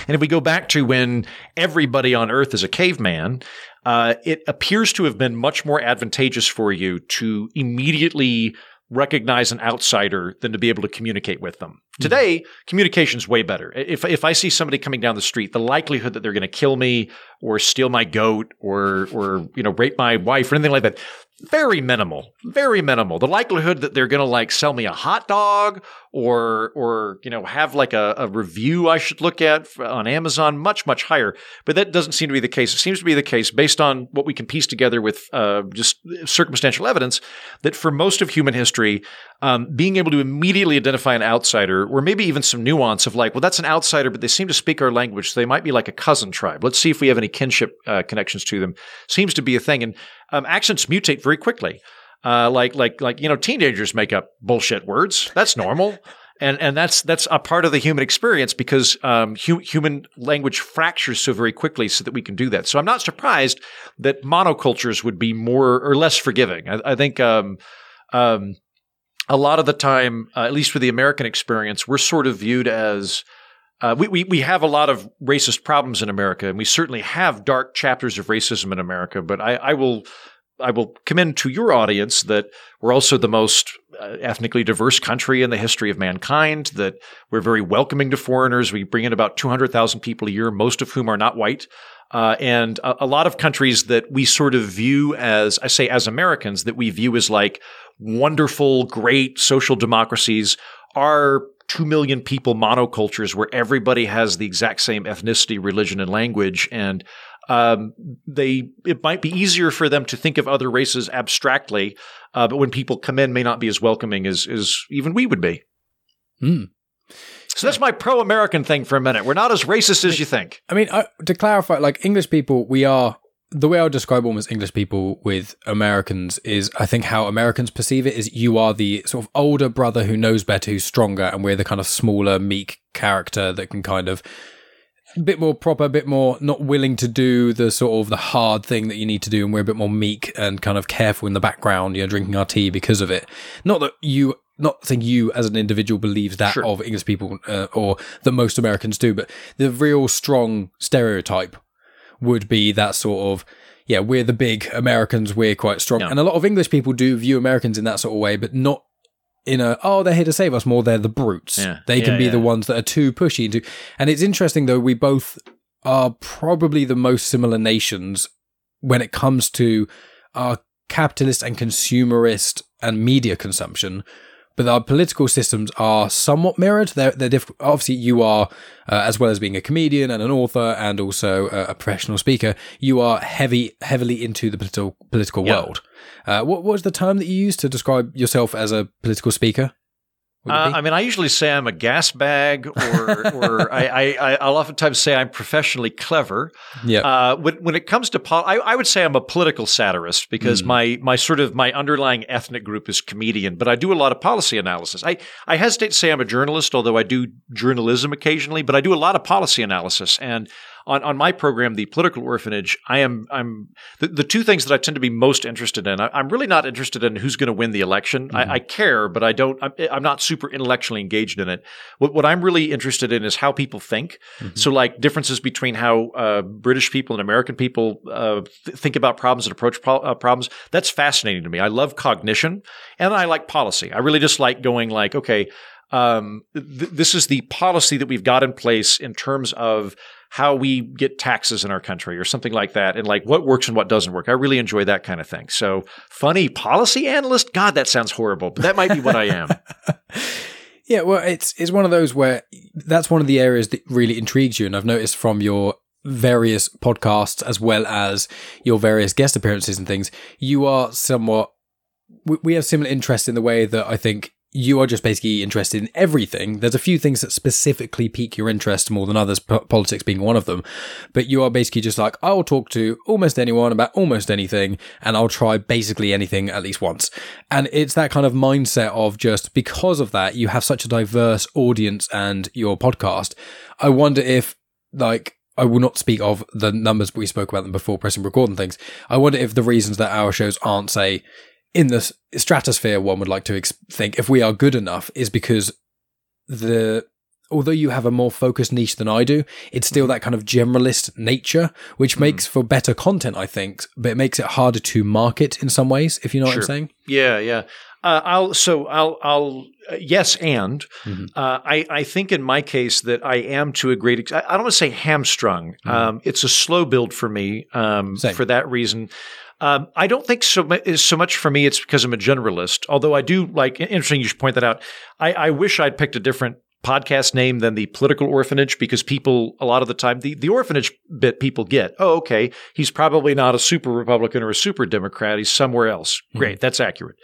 And if we go back to when everybody on earth is a caveman, uh, it appears to have been much more advantageous for you to immediately recognize an outsider than to be able to communicate with them. Mm-hmm. Today, communication's way better. If if I see somebody coming down the street, the likelihood that they're going to kill me or steal my goat or or you know rape my wife or anything like that very minimal very minimal the likelihood that they're going to like sell me a hot dog or or you know have like a, a review i should look at on amazon much much higher. But that doesn't seem to be the case. It seems to be the case based on what we can piece together with uh, just circumstantial evidence that for most of human history um, being able to immediately identify an outsider or maybe even some nuance of like well that's an outsider but they seem to speak our language. So they might be like a cousin tribe. Let's see if we have any kinship uh, connections to them. Seems to be a thing. And um, accents mutate very quickly Uh, like like like you know, teenagers make up bullshit words. That's normal. and and that's that's a part of the human experience because um, hu- human language fractures so very quickly, so that we can do that. So I'm not surprised that monocultures would be more or less forgiving. I, I think um, um, a lot of the time, uh, at least for the American experience, we're sort of viewed as uh, we, we we have a lot of racist problems in America, and we certainly have dark chapters of racism in America. But I, I will I will commend to your audience that we're also the most uh, ethnically diverse country in the history of mankind, that we're very welcoming to foreigners. We bring in about 200,000 people a year, most of whom are not white. Uh, and a, a, lot of countries that we sort of view as, I say, as Americans, that we view as like wonderful, great social democracies are 2 million people monocultures where everybody has the exact same ethnicity, religion, and language. And um, they it might be easier for them to think of other races abstractly, uh, but when people come in, may not be as welcoming as as even we would be. Mm. So that's my pro-American thing for a minute. We're not as racist as you think. I mean, I, to clarify, like English people, we are the way I would describe almost English people with Americans is I think how Americans perceive it is you are the sort of older brother who knows better, who's stronger, and we're the kind of smaller, meek character that can kind of a bit more proper, a bit more not willing to do the sort of the hard thing that you need to do, and we're a bit more meek and kind of careful in the background, you know, drinking our tea because of it. Not that you, not think you as an individual believes that Sure. of English people uh, or that most Americans do, but the real strong stereotype would be that sort of yeah, we're the big Americans, we're quite strong, Yeah. and a lot of English people do view Americans in that sort of way, but not in a oh they're here to save us more they're the brutes Yeah. they can Yeah, be yeah. the ones that are too pushy into and it's interesting though we both are probably the most similar nations when it comes to our capitalist and consumerist and media consumption but our political systems are somewhat mirrored. They're, they're diff- obviously you are, uh, as well as being a comedian and an author and also a, a professional speaker, you are heavy, heavily into the political political world. Uh, what, what was the term that you used to describe yourself as a political speaker? Uh. I mean, I usually say I'm a gas bag, or or [laughs] I, I, I- I'll oftentimes say I'm professionally clever. yeah. Uh, when when it comes to pol- I, I would say I'm a political satirist because Mm. my my sort of my underlying ethnic group is comedian, but I do a lot of policy analysis. I I hesitate to say I'm a journalist, although I do journalism occasionally, but I do a lot of policy analysis and. On, on my program, the political orphanage, I am I'm the, the two things that I tend to be most interested in. I, I'm really not interested in who's going to win the election. Mhm. I, I care, but I don't. I'm, I'm not super intellectually engaged in it. What what I'm really interested in is how people think. Mhm. So, like differences between how uh, British people and American people uh, th- think about problems and approach pro- uh, problems. That's fascinating to me. I love cognition, and I like policy. I really just like going like, okay, um, th- this is the policy that we've got in place in terms of how we get taxes in our country or something like that, and like what works and what doesn't work. I really enjoy that kind of thing. So, funny policy analyst. God, that sounds horrible, but that might be what I am. [laughs] Yeah, well, it's it's one of those where that's one of the areas that really intrigues you, and I've noticed from your various podcasts as well as your various guest appearances and things, you are somewhat. We have similar interests in the way that I think you are just basically interested in everything. There's a few things that specifically pique your interest more than others, po- politics being one of them. But you are basically just like, I'll talk to almost anyone about almost anything, and I'll try basically anything at least once. And it's that kind of mindset of just because of that, you have such a diverse audience and your podcast. I wonder if, like, I will not speak of the numbers we spoke about them before pressing record and things. I wonder if the reasons that our shows aren't, say, in the stratosphere, one would like to ex- think if we are good enough is because the although you have a more focused niche than I do, it's still that kind of generalist nature, which makes for better content, I think, but it makes it harder to market in some ways, if you know what I'm saying. Yeah, yeah. Uh, I'll so I'll I'll uh, yes and Mhm. uh, I I think in my case that I am to a great ex- I I don't want to say hamstrung. Mhm. Um, it's a slow build for me um, for that reason. Um, I don't think so so much for me. It's because I'm a generalist. Although I do like interesting. You should point that out. I, I wish I'd picked a different podcast name than the political orphanage because people a lot of the time the, the orphanage bit people get oh okay he's probably not a super republican or a super democrat he's somewhere else great that's accurate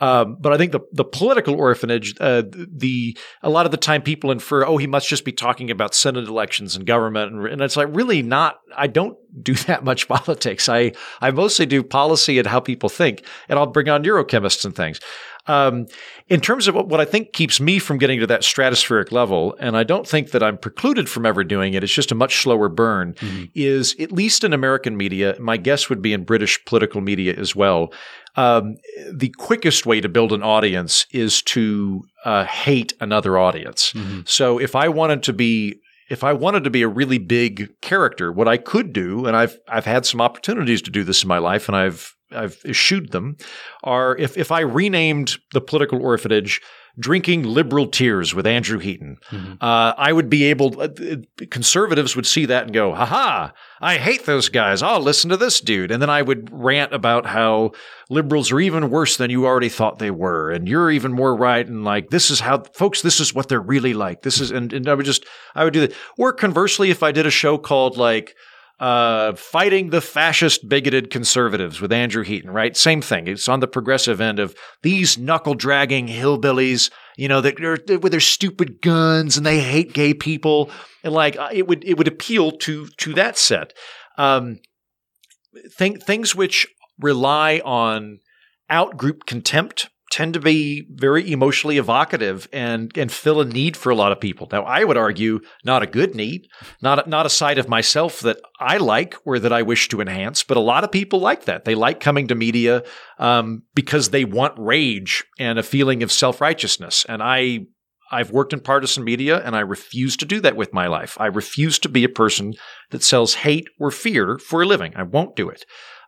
um, but I think the the political orphanage, uh, the a lot of the time people infer, oh, he must just be talking about Senate elections and government, and, and it's like really not. I don't do [laughs] that much politics. I I mostly do policy and how people think, and I'll bring on neurochemists and things. Um, in terms of what I think keeps me from getting to that stratospheric level, and I don't think that I'm precluded from ever doing it, it's just a much slower burn, mm-hmm. is at least in American media, my guess would be in British political media as well. Um, the quickest way to build an audience is to uh, hate another audience. Mm-hmm. So if I wanted to be if I wanted to be a really big character, what I could do, and I've I've had some opportunities to do this in my life, and I've I've eschewed them, are if if I renamed the political orphanage drinking liberal tears with Andrew Heaton. Mm-hmm. Uh, I would be able, uh, conservatives would see that and go, haha, I hate those guys. I'll listen to this dude. And then I would rant about how liberals are even worse than you already thought they were. And you're even more right. And like, this is how, folks, this is what they're really like. This is, and, and I would just, I would do that. Or conversely, if I did a show called like, uh, fighting the fascist, bigoted conservatives with Andrew Heaton, right? Same thing. It's on the progressive end of these knuckle dragging hillbillies, you know, that are with their stupid guns and they hate gay people, and like uh, it would it would appeal to to that set. Um, th- things which rely on outgroup contempt tend to be very emotionally evocative and and fill a need for a lot of people. Now, I would argue not a good need, not a, not a side of myself that I like or that I wish to enhance, but a lot of people like that. They like coming to media um, because they want rage and a feeling of self righteousness. And I I've worked in partisan media and I refuse to do that with my life. I refuse to be a person that sells hate or fear for a living. I won't do it.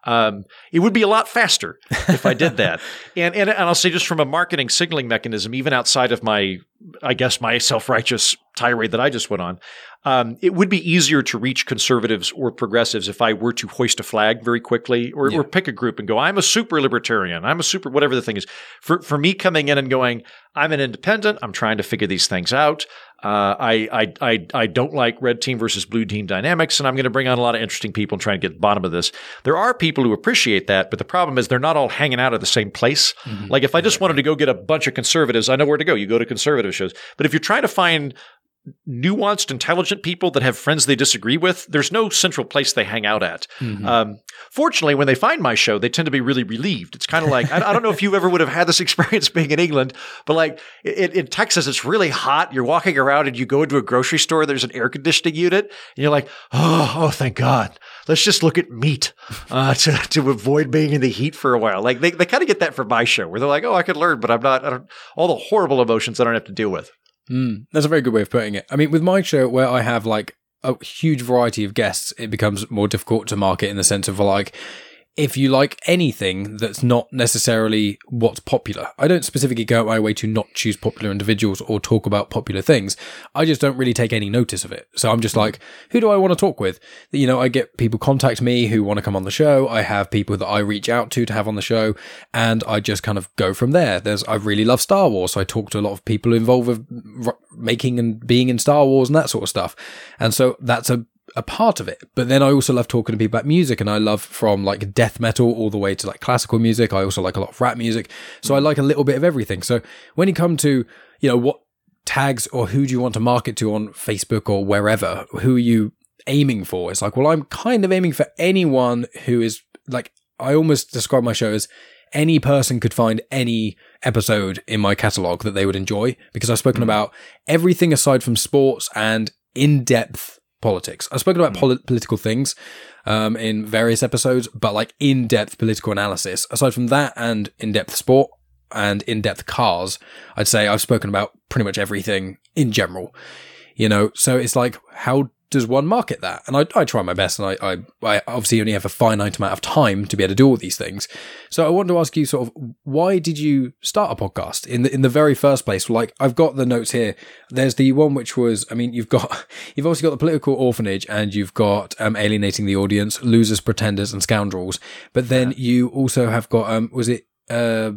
Um, it would be a lot faster if I did that. [laughs] and, and and I'll say just from a marketing signaling mechanism, even outside of my, I guess my self righteous tirade that I just went on, um, it would be easier to reach conservatives or progressives if I were to hoist a flag very quickly or, yeah. or pick a group and go, I'm a super libertarian, I'm a super whatever the thing is. For for me coming in and going, I'm an independent, I'm trying to figure these things out. Uh, I, I, I, I don't like red team versus blue team dynamics, and I'm going to bring on a lot of interesting people and try and get the bottom of this. There are people who appreciate that, but the problem is they're not all hanging out at the same place. Mm-hmm. Like if I just wanted to go get a bunch of conservatives, I know where to go. You go to conservative shows. But if you're trying to find nuanced, intelligent people that have friends they disagree with, there's no central place they hang out at. Mm-hmm. Um, fortunately, when they find my show, they tend to be really relieved. It's kind of like I, I, don't know if you ever would have had this [laughs] experience being in England, but like it, in Texas, it's really hot. You're walking around and you go into a grocery store. There's an air conditioning unit, and you're like, oh, oh, thank God. Let's just look at meat uh, to to avoid being in the heat for a while. Like they they kind of get that for my show, where they're like, oh, I could learn, but I'm not. all the horrible emotions I don't have to deal with. Mm, that's a very good way of putting it. I mean, with my show, where I have like a huge variety of guests, it becomes more difficult to market in the sense of like, if you like anything that's not necessarily what's popular. I don't specifically go out my way to not choose popular individuals or talk about popular things. I just don't really take any notice of it. So I'm just mm. like, who do I want to talk with? You know, I get people contact me who want to come on the show. I have people that I reach out to to have on the show and I just kind of go from there. There's, I really love Star Wars. So I talk to a lot of people involved with making and being in Star Wars and that sort of stuff. And so that's a a part of it. But then I also love talking to people about music and I love from like death metal all the way to like classical music. I also like a lot of rap music. So I like a little bit of everything. So when you come to, you know, what tags or who do you want to market to on Facebook or wherever, who are you aiming for? It's like, well, I'm kind of aiming for anyone who is like, I almost describe my show as any person could find any episode in my catalog that they would enjoy because I've spoken mm. about everything aside from sports and in depth politics. I've spoken about mm. pol- political things um, in various episodes, but like in depth political analysis. Aside from that and in depth sport and in depth cars, I'd say I've spoken about pretty much everything in general. You know, so it's like, how does one market that? And I, I try my best, and I, I, I, obviously only have a finite amount of time to be able to do all these things. So I want to ask you, sort of, why did you start a podcast in the in the very first place? Like I've got the notes here. There's the one which was, I mean, you've got [laughs] you've obviously got the political orphanage, and you've got um, alienating the audience, losers, pretenders, and scoundrels. But then yeah. you also have got, um, was it? Uh,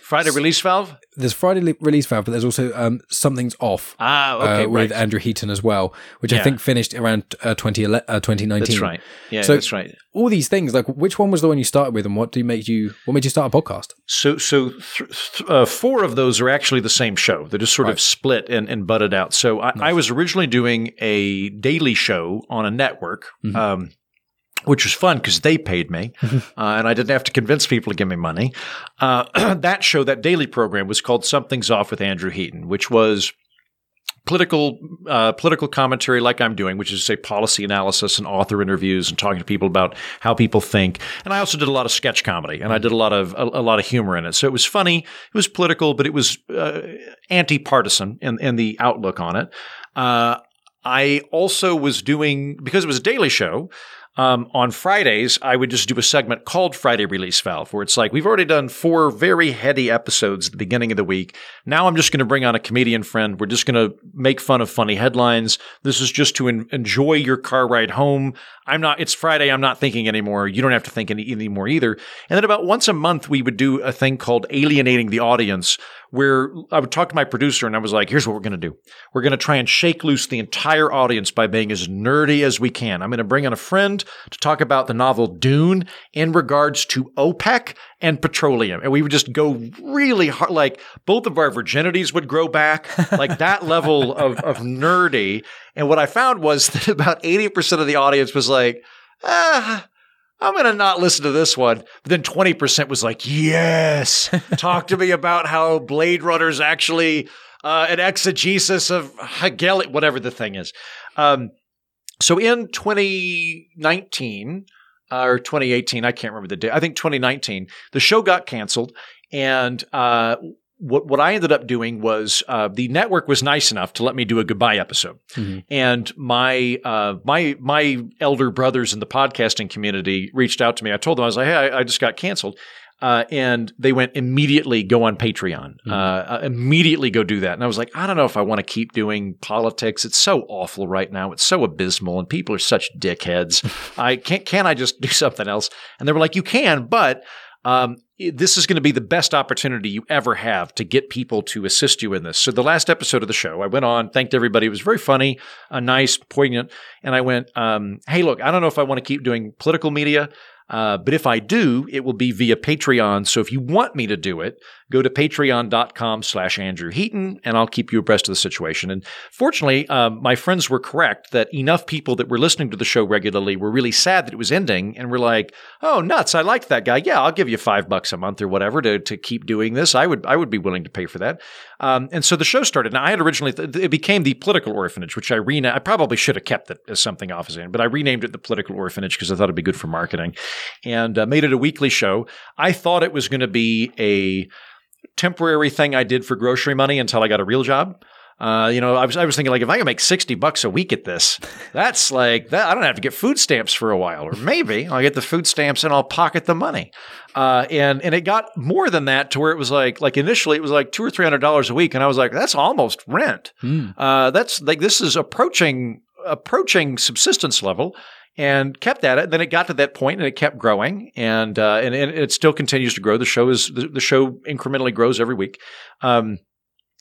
Friday release valve. There's Friday release valve, but there's also um, something's off. Ah, okay, uh, with right. Andrew Heaton as well, which yeah. I think finished around uh, 20, uh, 2019. That's right. Yeah, so that's right. All these things, like which one was the one you started with, and what do you make you? What made you start a podcast? So, so th- th- uh, four of those are actually the same show. They're just sort right. of split and, and butted out. So I, nice. I, was originally doing a daily show on a network. Mm-hmm. Um, which was fun because they paid me [laughs] uh, and I didn't have to convince people to give me money. Uh, [clears throat] that show, that daily program, was called Something's Off with Andrew Heaton, which was political uh, political commentary like I'm doing, which is to say policy analysis and author interviews and talking to people about how people think. And I also did a lot of sketch comedy and I did a lot of a, a lot of humor in it. So it was funny, it was political, but it was uh, anti partisan in, in the outlook on it. Uh, I also was doing because it was a daily show. Um, on Fridays, I would just do a segment called Friday Release Valve, where it's like, we've already done four very heady episodes at the beginning of the week. Now I'm just going to bring on a comedian friend. We're just going to make fun of funny headlines. This is just to en- enjoy your car ride home. I'm not, it's Friday. I'm not thinking anymore. You don't have to think any, anymore either. And then about once a month, we would do a thing called alienating the audience, where I would talk to my producer and I was like, here's what we're going to do. We're going to try and shake loose the entire audience by being as nerdy as we can. I'm going to bring in a friend to talk about the novel Dune in regards to OPEC and petroleum. And we would just go really hard, like both of our virginities would grow back, like that [laughs] level of, of nerdy. And what I found was [laughs] that about 80% of the audience was like, ah, I'm going to not listen to this one. But then 20% was like, yes, [laughs] talk to me about how Blade Runner's actually uh, an exegesis of Hegel, whatever the thing is. Um, so in 2019 uh, or 2018, I can't remember the date. I think 2019, the show got canceled, and uh, what what I ended up doing was uh, the network was nice enough to let me do a goodbye episode, mm-hmm. and my uh, my my elder brothers in the podcasting community reached out to me. I told them I was like, hey, I, I just got canceled. Uh, and they went immediately go on Patreon, mm-hmm. uh, immediately go do that. And I was like, I don't know if I want to keep doing politics. It's so awful right now. It's so abysmal, and people are such dickheads. [laughs] I can't. Can I just do something else? And they were like, you can, but um, this is going to be the best opportunity you ever have to get people to assist you in this. So the last episode of the show, I went on, thanked everybody. It was very funny, uh, nice, poignant, and I went, um, "Hey, look, I don't know if I want to keep doing political media." Uh, but if I do, it will be via Patreon. So if you want me to do it, go to patreon.com slash Andrew Heaton, and I'll keep you abreast of the situation. And fortunately, um, my friends were correct that enough people that were listening to the show regularly were really sad that it was ending and were like, oh, nuts, I liked that guy. Yeah, I'll give you five bucks a month or whatever to, to keep doing this. I would, I would be willing to pay for that. Um, and so the show started. Now, I had originally, th- it became the Political Orphanage, which I. I probably should have kept it as something off as in, but I renamed it the Political Orphanage because I thought it'd be good for marketing and uh, made it a weekly show. I thought it was going to be a temporary thing I did for grocery money until I got a real job. Uh, you know, I was I was thinking like if I can make sixty bucks a week at this, that's like that. I don't have to get food stamps for a while, or maybe I'll get the food stamps and I'll pocket the money. Uh, and and it got more than that to where it was like like initially it was like two or three hundred dollars a week, and I was like that's almost rent. Mm. Uh, that's like this is approaching approaching subsistence level and kept that. Then it got to that point and it kept growing and, uh, and, and, it still continues to grow. The show is, the, the show incrementally grows every week. Um,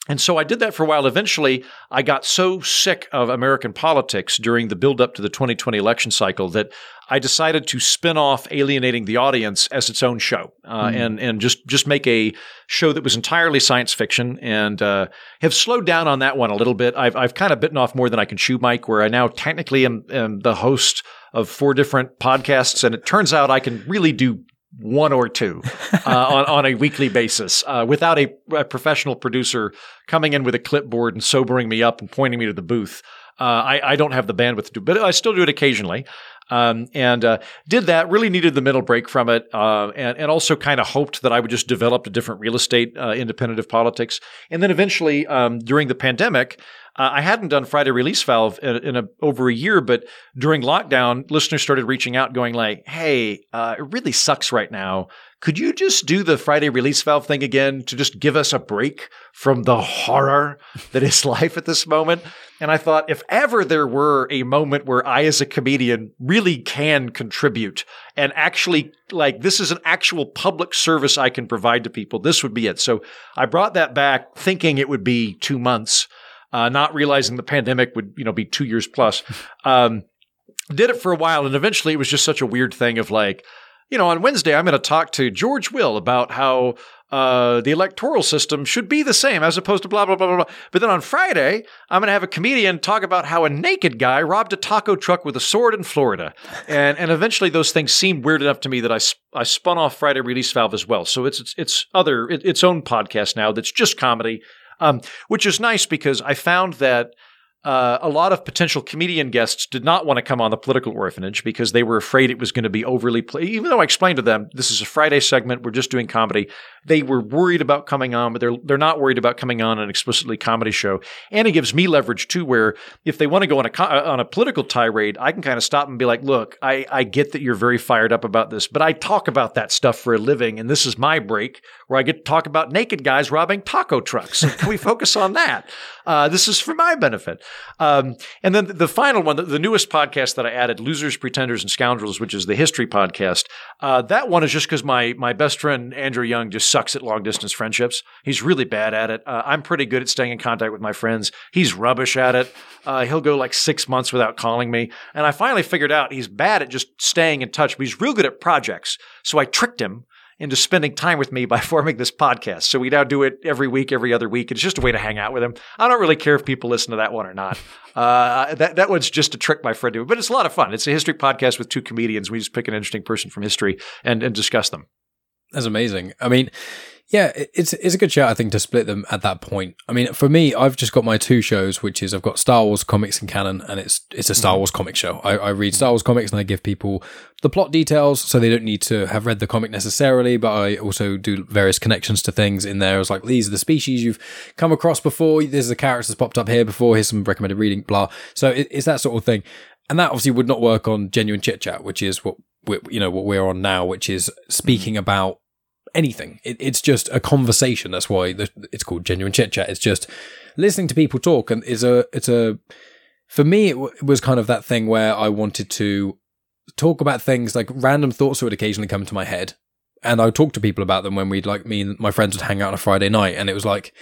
and so I did that for a while. Eventually, I got so sick of American politics during the buildup to the 2020 election cycle that I decided to spin off Alienating the Audience as its own show, uh, mm. and and just just make a show that was entirely science fiction, and uh, have slowed down on that one a little bit. I've I've kind of bitten off more than I can chew, Mike. Where I now technically am, am the host of four different podcasts, and it turns out I can really do one or two [laughs] uh, on, on a weekly basis uh, without a, a, professional producer coming in with a clipboard and sobering me up and pointing me to the booth. Uh, I, I, don't have the bandwidth to do, but I still do it occasionally. Um, and uh, did that. Really needed the middle break from it, uh, and, and also kind of hoped that I would just develop a different real estate uh, independent of politics. And then eventually, um, during the pandemic, uh, I hadn't done Friday Release Valve in, in a, over a year, but during lockdown, listeners started reaching out, going like, "Hey, uh, it really sucks right now. Could you just do the Friday Release Valve thing again to just give us a break from the horror that is [laughs] life at this moment?" And I thought, if ever there were a moment where I, as a comedian, really can contribute and actually, like, this is an actual public service I can provide to people, this would be it. So I brought that back thinking it would be two months uh, not realizing the pandemic would you know be two years plus. Um, did it for a while, and eventually it was just such a weird thing of like, you know, on Wednesday I'm going to talk to George Will about how uh, the electoral system should be the same as opposed to blah, blah, blah, blah, blah. But then on Friday, I'm going to have a comedian talk about how a naked guy robbed a taco truck with a sword in Florida. And, and eventually those things seemed weird enough to me that I, I spun off Friday Release Valve as well. So it's, it's, it's other, it, its own podcast now that's just comedy, um, which is nice because I found that – uh, a lot of potential comedian guests did not want to come on the political orphanage because they were afraid it was going to be overly play. Even though I explained to them this is a Friday segment, we're just doing comedy. They were worried about coming on, but they're they're not worried about coming on an explicitly comedy show. And it gives me leverage too, where if they want to go on a on a political tirade, I can kind of stop and be like, "Look, I I get that you're very fired up about this, but I talk about that stuff for a living, and this is my break where I get to talk about naked guys robbing taco trucks. Can we focus on that? Uh, this is for my benefit." Um, and then the final one, the, newest podcast that I added, Losers, Pretenders, and Scoundrels, which is the history podcast. Uh, that one is just because my my best friend Andrew Young just sucks at long distance friendships. He's really bad at it. Uh, I'm pretty good at staying in contact with my friends. He's rubbish at it. Uh, he'll go like six months without calling me. And I finally figured out he's bad at just staying in touch, but he's real good at projects. So I tricked him into spending time with me by [laughs] forming this podcast. So we now do it every week, every other week. It's just a way to hang out with him. I don't really care if people listen to that one or not. [laughs] Uh, that that one's just a trick my friend to, but it's a lot of fun. It's a history podcast with two comedians. We just pick an interesting person from history and and discuss them. That's amazing. I mean, yeah, it's it's a good shout, I think, to split them at that point. I mean, for me, I've just got my two shows, which is I've got Star Wars comics and canon, and it's it's a Star mm-hmm. Wars comic show. I, I read Star Wars comics and I give people the plot details, so they don't need to have read the comic necessarily. But I also do various connections to things in there. It's like these are the species you've come across before. This is the characters popped up here before. Here's some recommended reading. Blah. So it, it's that sort of thing, and that obviously would not work on genuine chit chat, which is what we, you know what we're on now, which is speaking mm-hmm. about anything. It, it's just a conversation. That's why the, it's called genuine chit chat. It's just listening to people talk, and is a it's a for me it, w- it was kind of that thing where I wanted to talk about things like random thoughts that would occasionally come to my head, and I would talk to people about them when we'd like me and my friends would hang out on a Friday night, and it was like,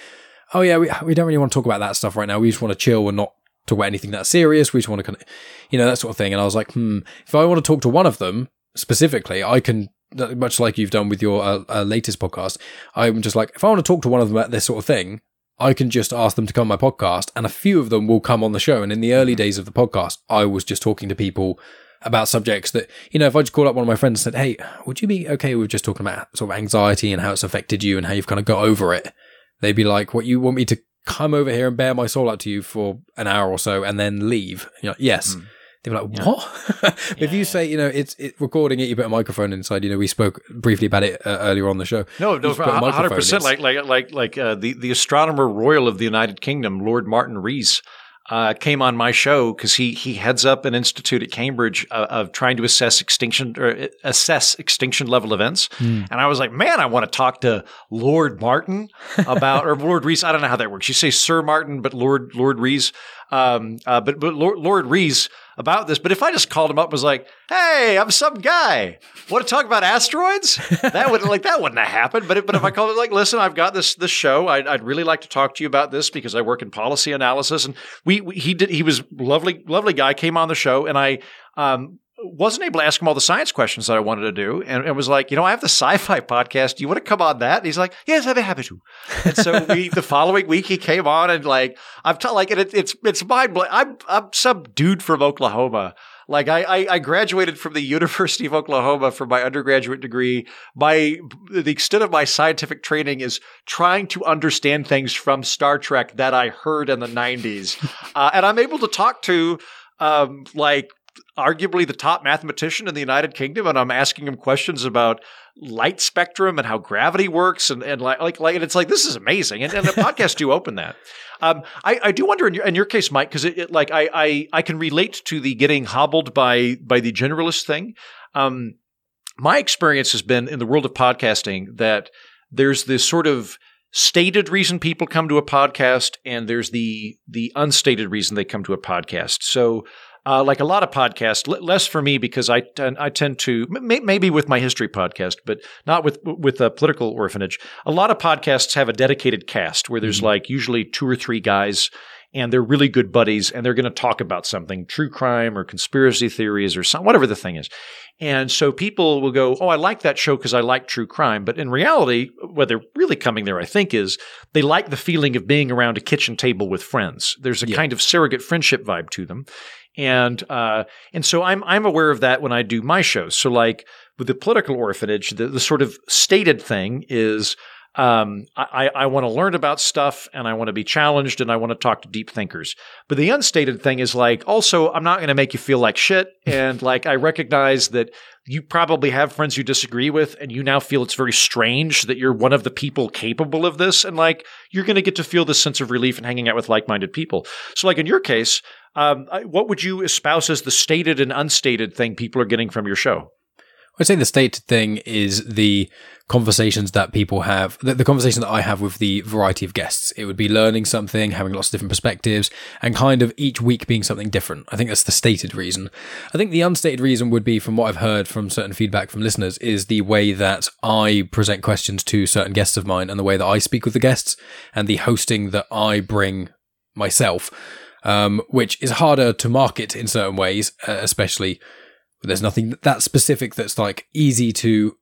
oh yeah, we we don't really want to talk about that stuff right now. We just want to chill and not talk about anything that serious. We just want to kind of, you know, that sort of thing. And I was like, hmm, if I want to talk to one of them specifically, I can much like you've done with your uh, uh, latest podcast, I'm just like, if I want to talk to one of them about this sort of thing, I can just ask them to come on my podcast, and a few of them will come on the show. And in the early mm-hmm. days of the podcast, I was just talking to people about subjects that, you know, if I just called up one of my friends and said, Hey, would you be okay with just talking about sort of anxiety and how it's affected you and how you've kind of got over it? They'd be like, What you want me to come over here and bare my soul out to you for an hour or so and then leave? Like, yes. Mm they were like, yeah. "What?" [laughs] yeah, if you say, you know, it's it, recording it, you put a microphone inside. You know, we spoke briefly about it uh, earlier on the show. No, no, hundred percent. Like like like like uh, the the astronomer royal of the United Kingdom, Lord Martin Rees. Uh, came on my show because he he heads up an institute at Cambridge uh, of trying to assess extinction or uh, assess extinction level events, mm. and I was like, man, I want to talk to Lord Martin about or Lord Rees. I don't know how that works. You say Sir Martin, but Lord Lord Rees. Um, uh, but but Lord, Lord Rees about this. But if I just called him up and was like, "Hey, I'm some guy. Want to talk about asteroids?" [laughs] That wouldn't like that wouldn't have happened. But if, but if I called it like, "Listen, I've got this this show. I'd, I'd, really like to talk to you about this because I work in policy analysis." And we, we he did he was lovely lovely guy came on the show and I um wasn't able to ask him all the science questions that I wanted to do, and it was like, you know, I have the sci-fi [laughs] podcast. Do you want to come on that? And he's like, yes, I'd be happy to. And so we, [laughs] the following week, he came on, and like, I'm t- like, it, it's it's mind blowing. I'm I'm some dude from Oklahoma. Like I, I, I graduated from the [laughs] University of Oklahoma for my undergraduate degree. My the extent of my scientific training is trying to understand things from Star Trek that I heard in the '90s, uh, and I'm able to talk to um, like arguably the top mathematician in the United Kingdom, and I'm asking him questions about light spectrum and how gravity works, and, and like like like and it's like this is amazing, and, and the podcast do open that. Um, I, I do wonder in your, in your case, Mike, because it, it, like I, I I can relate to the getting hobbled by by the generalist thing. Um, my experience has been in the world of podcasting that there's this sort of stated reason people come to a podcast and there's the the unstated reason they come to a podcast. So uh, like a lot of podcasts, less for me because I I tend to maybe with my history podcast, but not with with a political orphanage. A lot of podcasts have a dedicated cast where there's mm-hmm. like usually two or three guys and they're really good buddies and they're going to talk about something true crime or conspiracy theories or some, whatever the thing is. And so people will go, Oh, I like that show because I like true crime. But in reality, what they're really coming there, I think, is they like the feeling of being around a kitchen table with friends. There's a Yeah. kind of surrogate friendship vibe to them. And uh, and so I'm I'm aware of that when I do my shows. So like with the political orphanage, the, the sort of stated thing is um, I, I want to learn about stuff and I want to be challenged and I want to talk to deep thinkers. But the unstated thing is like, also, I'm not going to make you feel like shit. [laughs] And like, I recognize that you probably have friends you disagree with and you now feel it's very strange that you're one of the people capable of this. And like, you're going to get to feel this sense of relief in hanging out with like minded people. So, like, in your case, um, what would you espouse as the stated and unstated thing people are getting from your show? I'd say the stated thing is the conversations that people have, the, the conversation that I have with the variety of guests. It would be learning something, having lots of different perspectives, and kind of each week being something different. I think that's the stated reason. I think the unstated reason would be, from what I've heard from certain feedback from listeners, is the way that I present questions to certain guests of mine and the way that I speak with the guests and the hosting that I bring myself, um, which is harder to market in certain ways, uh, especially there's nothing that specific that's like easy to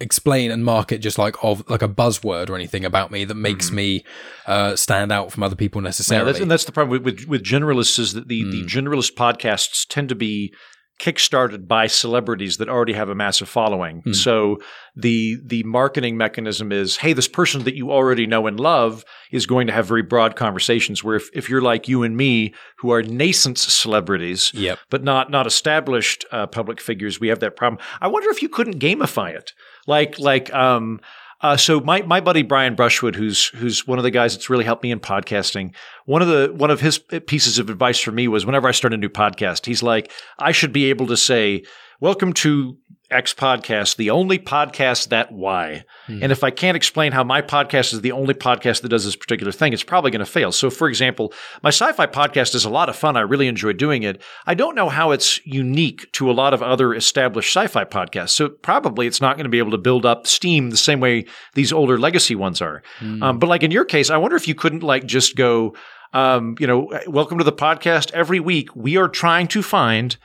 explain and market just like of like a buzzword or anything about me that makes me uh, stand out from other people Yeah, necessarily. that's, and that's the problem with, with, with generalists is that the, the generalist podcasts tend to be kickstarted by celebrities that already have a massive following. So the the marketing mechanism is, hey, this person that you already know and love is going to have very broad conversations. Where if, if you're like you and me, who are nascent celebrities, Yep. but not not established uh, public figures, we have that problem. I wonder if you couldn't gamify it, like like um. Uh, so my my buddy Brian Brushwood, who's who's one of the guys that's really helped me in podcasting, one of the one of his pieces of advice for me was whenever I start a new podcast, he's like, I should be able to say, "Welcome to X podcast, the only podcast that why." And if I can't explain how my podcast is the only podcast that does this particular thing, it's probably going to fail. So, for example, my sci-fi podcast is a lot of fun. I really enjoy doing it. I don't know how it's unique to a lot of other established sci-fi podcasts. So probably it's not going to be able to build up steam the same way these older legacy ones are. Um, but like in your case, I wonder if you couldn't like just go, um, you know, welcome to the podcast. Every week we are trying to find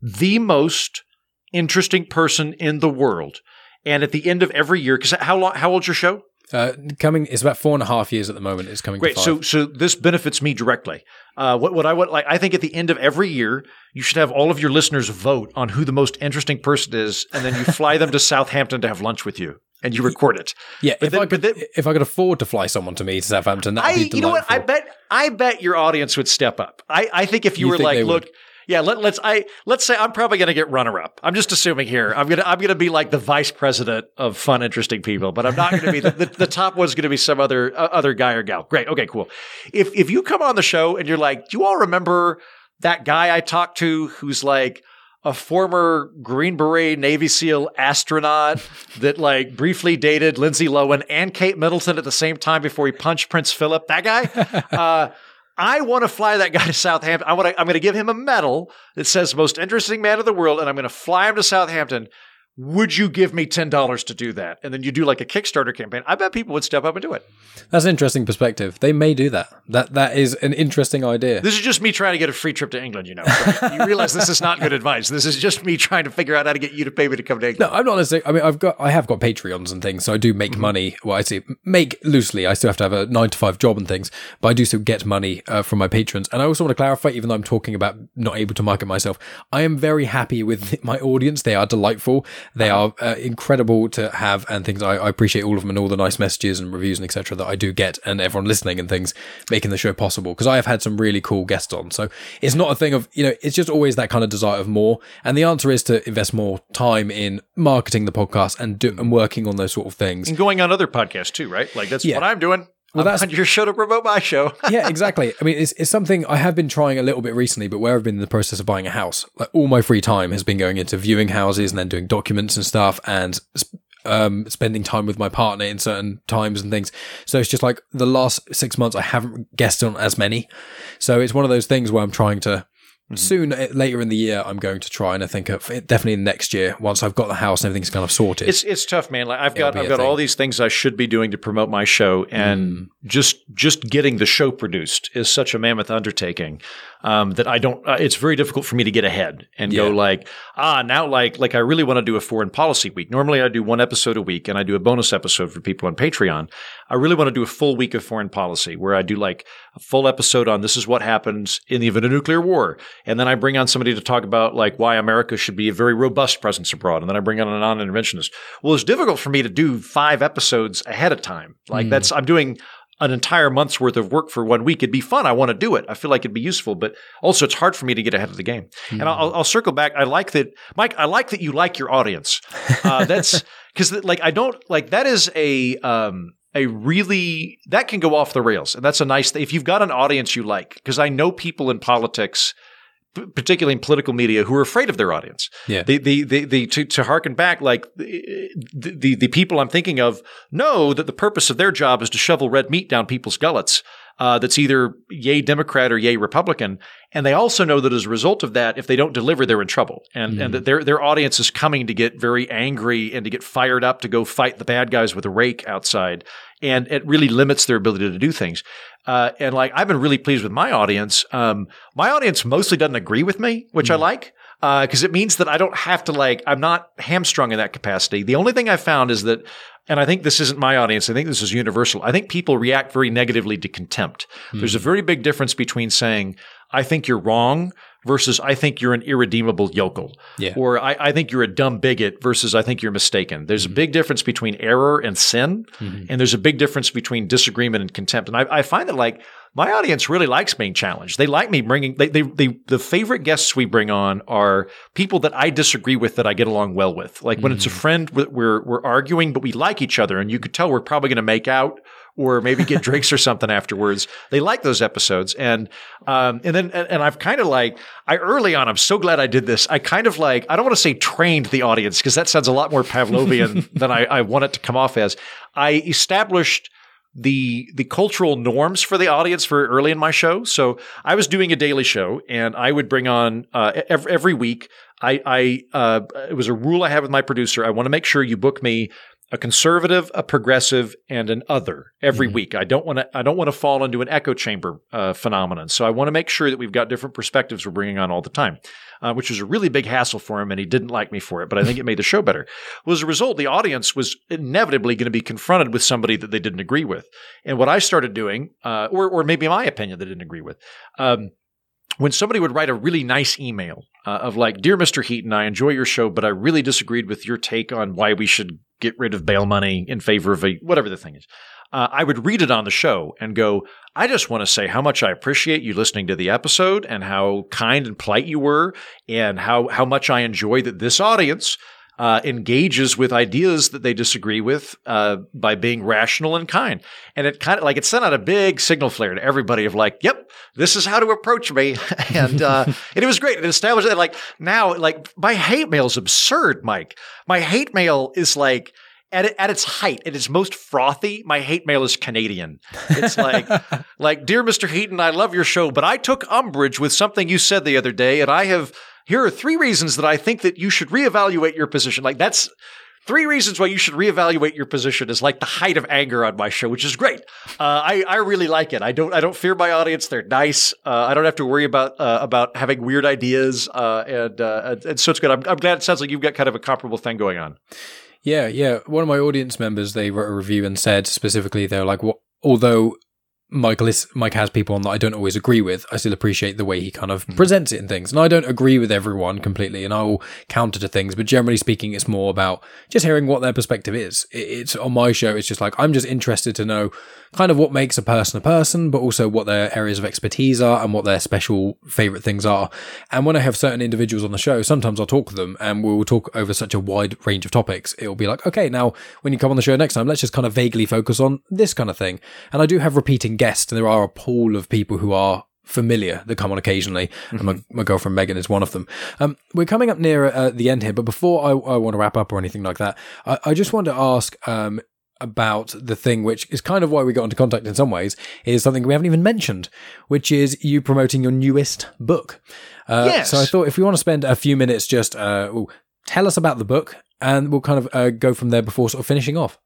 the most interesting person in the world. And at the end of every year, because how long, how old's your show? Uh, coming, it's about four and a half years at the moment. It's coming. Great. To So, so this benefits me directly. Uh, what, what I would like, I think at the end of every year, you should have all of your listeners vote on who the most interesting person is, and then you fly them to [laughs] Southampton to have lunch with you, and you record it. yeah, if then- I could, but then- if I could afford to fly someone to me to Southampton, that'd I, be delightful. you know what? I bet, I bet your audience would step up. I, I think if you, You were like, look. would? Yeah, let, let's, I, let's say I'm probably going to get runner up. I'm just assuming here. I'm gonna, I'm gonna be like the vice president of fun, interesting people, but I'm not going to be the, the, the top one's going to be some other, uh, other guy or gal. Great. Okay, cool. If, if you come on the show and you're like, do you all remember that guy I talked to who's like, a former Green Beret Navy SEAL astronaut that like briefly dated Lindsay Lohan and Kate Middleton at the same time before he punched Prince Philip. That guy, [laughs] uh, I want to fly that guy to Southampton. I want to. I'm going to give him a medal that says "Most Interesting Man of the World," and I'm going to fly him to Southampton. Would you give me ten dollars to do that? And then you do like a Kickstarter campaign. I bet people would step up and do it. That's an interesting perspective. They may do that. That that is an interesting idea. This is just me trying to get a free trip to England. You know, So you realize this is not good advice. This is just me trying to figure out how to get you to pay me to come to England. No, I'm not necessarily. I mean, I've got, I have got Patreons and things, so I do Mm-hmm. make money. Well, I say make loosely. I still have to have a nine to five job and things, but I do still get money uh, from my patrons. And I also want to clarify, even though I'm talking about not able to market myself, I am very happy with my audience. They are delightful. They Uh-huh. are uh, incredible to have and things. I, I appreciate all of them and all the nice messages and reviews and etc. that I do get, and everyone listening and things making the show possible. Because I have had some really cool guests on, so it's not a thing of you know. It's just always that kind of desire of more. And the answer is to invest more time in marketing the podcast and do and working on those sort of things. and going on other podcasts too, right? Like that's Yeah. what I'm doing. Well, that's- on your show to promote my show. [laughs] yeah, exactly. I mean, it's, it's something I have been trying a little bit recently, but where I've been in the process of buying a house, like all my free time has been going into viewing houses and then doing documents and stuff and um, spending time with my partner in certain times and things. So it's just like the last six months, I haven't guessed on as many. So it's one of those things where I'm trying to Mm-hmm. soon uh, later in the year, I'm going to try and I think uh, of it definitely next year once I've got the house and everything's kind of sorted. It's it's tough, man. Like I've got I've got all these things I should be doing to promote my show, and mm-hmm. just just getting the show produced is such a mammoth undertaking um, that I don't. Uh, it's very difficult for me to get ahead and go like ah now like like I really want to do a foreign policy week. Normally I do one episode a week, and I do a bonus episode for people on Patreon. I really want to do a full week of foreign policy where I do like a full episode on this is what happens in the event of nuclear war, and then I bring on somebody to talk about like why America should be a very robust presence abroad, and then I bring on a non-interventionist. Well, it's difficult for me to do five episodes ahead of time. Like that's I'm doing an entire month's worth of work for one week. It'd be fun. I want to do it. I feel like it'd be useful, but also it's hard for me to get ahead of the game. And I'll, I'll circle back. I like that, Mike. I like that you like your audience. Uh, [laughs] that's because like I don't like that is a um, a really that can go off the rails, and that's a nice thing. If you've got an audience you like, because I know people in politics. Particularly in political media, who are afraid of their audience. Yeah. The the the, the to, to harken back, like the, the the people I'm thinking of know that the purpose of their job is to shovel red meat down people's gullets. Uh, that's either yay Democrat or yay Republican, and they also know that as a result of that, if they don't deliver, they're in trouble, and and that their their audience is coming to get very angry and to get fired up to go fight the bad guys with a rake outside, and it really limits their ability to do things. Uh, and like I've been really pleased with my audience. Um, my audience mostly doesn't agree with me, which I like Uh, because it means that I don't have to like I'm not hamstrung in that capacity. The only thing I found is that, and I think this isn't my audience. I think this is universal. I think people react very negatively to contempt. There's a hmm. very big difference between saying I think you're wrong versus I think you're an irredeemable yokel, Yeah. or I, I think you're a dumb bigot versus I think you're mistaken. There's a mm-hmm. big difference between error and sin, mm-hmm. and there's a big difference between disagreement and contempt. And I, I find that like my audience really likes being challenged. They like me bringing they, they they the favorite guests we bring on are people that I disagree with that I get along well with. Like when it's a mm-hmm. friend we're we're arguing but we like each other and you could tell we're probably going to make out or maybe get drinks or something afterwards. They like those episodes and um and then and, and I've kind of like I early on I'm so glad I did this. I kind of like I don't want to say trained the audience because that sounds a lot more Pavlovian [laughs] than I, I want it to come off as. I established the the cultural norms for the audience very early in my show. So I was doing a daily show, and I would bring on uh, every, every week. I, I uh, it was a rule I had with my producer. I want to make sure you book me a conservative, a progressive, and an other every week. I don't want to. I don't want to fall into an echo chamber uh, phenomenon. So I want to make sure that we've got different perspectives we're bringing on all the time, uh, which was a really big hassle for him, and he didn't like me for it. But I think it made the show better. Well, as a result, the audience was inevitably going to be confronted with somebody that they didn't agree with. And what I started doing, uh, or or maybe my opinion they didn't agree with. Um, when somebody would write a really nice email uh, of like, "Dear Mr. Heaton, I enjoy your show, but I really disagreed with your take on why we should get rid of bail money in favor of a whatever the thing is." Uh, I would read it on the show and go, "I just want to say how much I appreciate you listening to the episode and how kind and polite you were, and how how much I enjoy that this audience." Uh, engages with ideas that they disagree with uh, by being rational and kind, and it kind of like it sent out a big signal flare to everybody of like, "Yep, this is how to approach me," [laughs] and uh, and it was great. It established that like now, like my hate mail is absurd, Mike. My hate mail is like at, at its height, at its most frothy, my hate mail is Canadian. It's like, [laughs] like, dear Mr. Heaton, I love your show, but I took umbrage with something you said the other day, and I have here are three reasons that I think that you should reevaluate your position. Like that's three reasons why you should reevaluate your position is like the height of anger on my show, which is great. Uh, I I really like it. I don't I don't fear my audience. They're nice. Uh, I don't have to worry about uh, about having weird ideas, uh, and, uh, and and so it's good. I'm, I'm glad it sounds like you've got kind of a comparable thing going on. Yeah, yeah. One of my audience members, they wrote a review and said specifically, they're like, although Michael is, Mike has people on that I don't always agree with, I still appreciate the way he kind of hmm. presents it and things. And I don't agree with everyone completely, and I will counter to things, but generally speaking, it's more about just hearing what their perspective is. It- It's on my show, it's just like, I'm just interested to know kind of what makes a person a person, but also what their areas of expertise are and what their special favorite things are. And when I have certain individuals on the show, sometimes I'll talk to them and we'll talk over such a wide range of topics. It'll be like, okay, now when you come on the show next time, let's just kind of vaguely focus on this kind of thing. And I do have repeating guests, and there are a pool of people who are familiar that come on occasionally. And my, my girlfriend Megan is one of them. Um, we're coming up near uh, the end here, but before I, I want to wrap up or anything like that, I, I just want to ask, um, about the thing which is kind of why we got into contact in some ways is something we haven't even mentioned, which is you promoting your newest book. Uh, Yes. So I thought if we want to spend a few minutes just uh, ooh, tell us about the book and we'll kind of uh, go from there before sort of finishing off.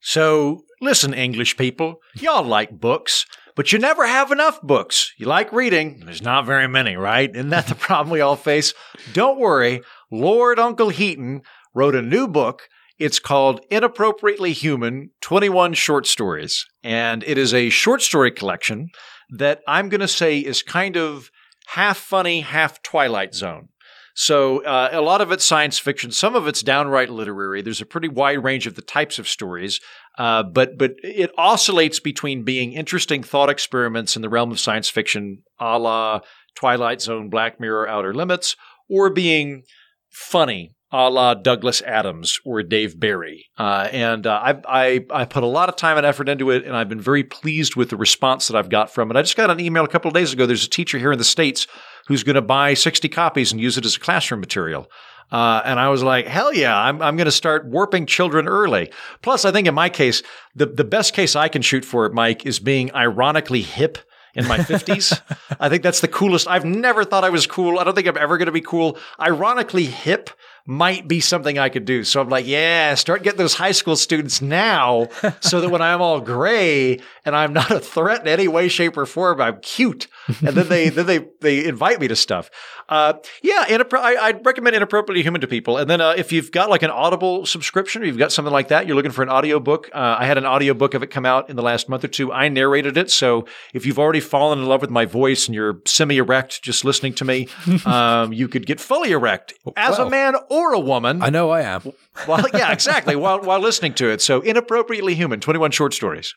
So, listen, English people, y'all like books, but you never have enough books. You like reading, there's not very many, right? Isn't that the [laughs] problem we all face? Don't worry, Lord Uncle Heaton wrote a new book. It's called Inappropriately Human 21 Short Stories. And it is a short story collection that I'm going to say is kind of half funny, half Twilight Zone. So uh, a lot of it's science fiction, some of it's downright literary. There's a pretty wide range of the types of stories, uh, but but it oscillates between being interesting thought experiments in the realm of science fiction, a la Twilight Zone, Black Mirror, Outer Limits, or being funny, a la Douglas Adams or Dave Barry. Uh, and uh, I, I I put a lot of time and effort into it, and I've been very pleased with the response that I've got from it. I just got an email a couple of days ago. There's a teacher here in the states who's going to buy 60 copies and use it as a classroom material. Uh, and I was like, hell yeah, I'm, I'm going to start warping children early. Plus, I think in my case, the, the best case I can shoot for it, Mike, is being ironically hip in my 50s. [laughs] I think that's the coolest. I've never thought I was cool. I don't think I'm ever going to be cool. Ironically hip might be something I could do. So I'm like, yeah, start getting those high school students now so that when I'm all gray and I'm not a threat in any way, shape, or form, I'm cute. And then they then they they invite me to stuff. Uh, yeah, inappro- I, I'd recommend inappropriately human to people. And then uh, if you've got like an Audible subscription or you've got something like that, you're looking for an audiobook. Uh, I had an audiobook of it come out in the last month or two. I narrated it. So if you've already fallen in love with my voice and you're semi erect just listening to me, [laughs] um, you could get fully erect as Well. a man or a woman. I know I am. Well, yeah, exactly. while while listening to it, so inappropriately human, twenty one short stories.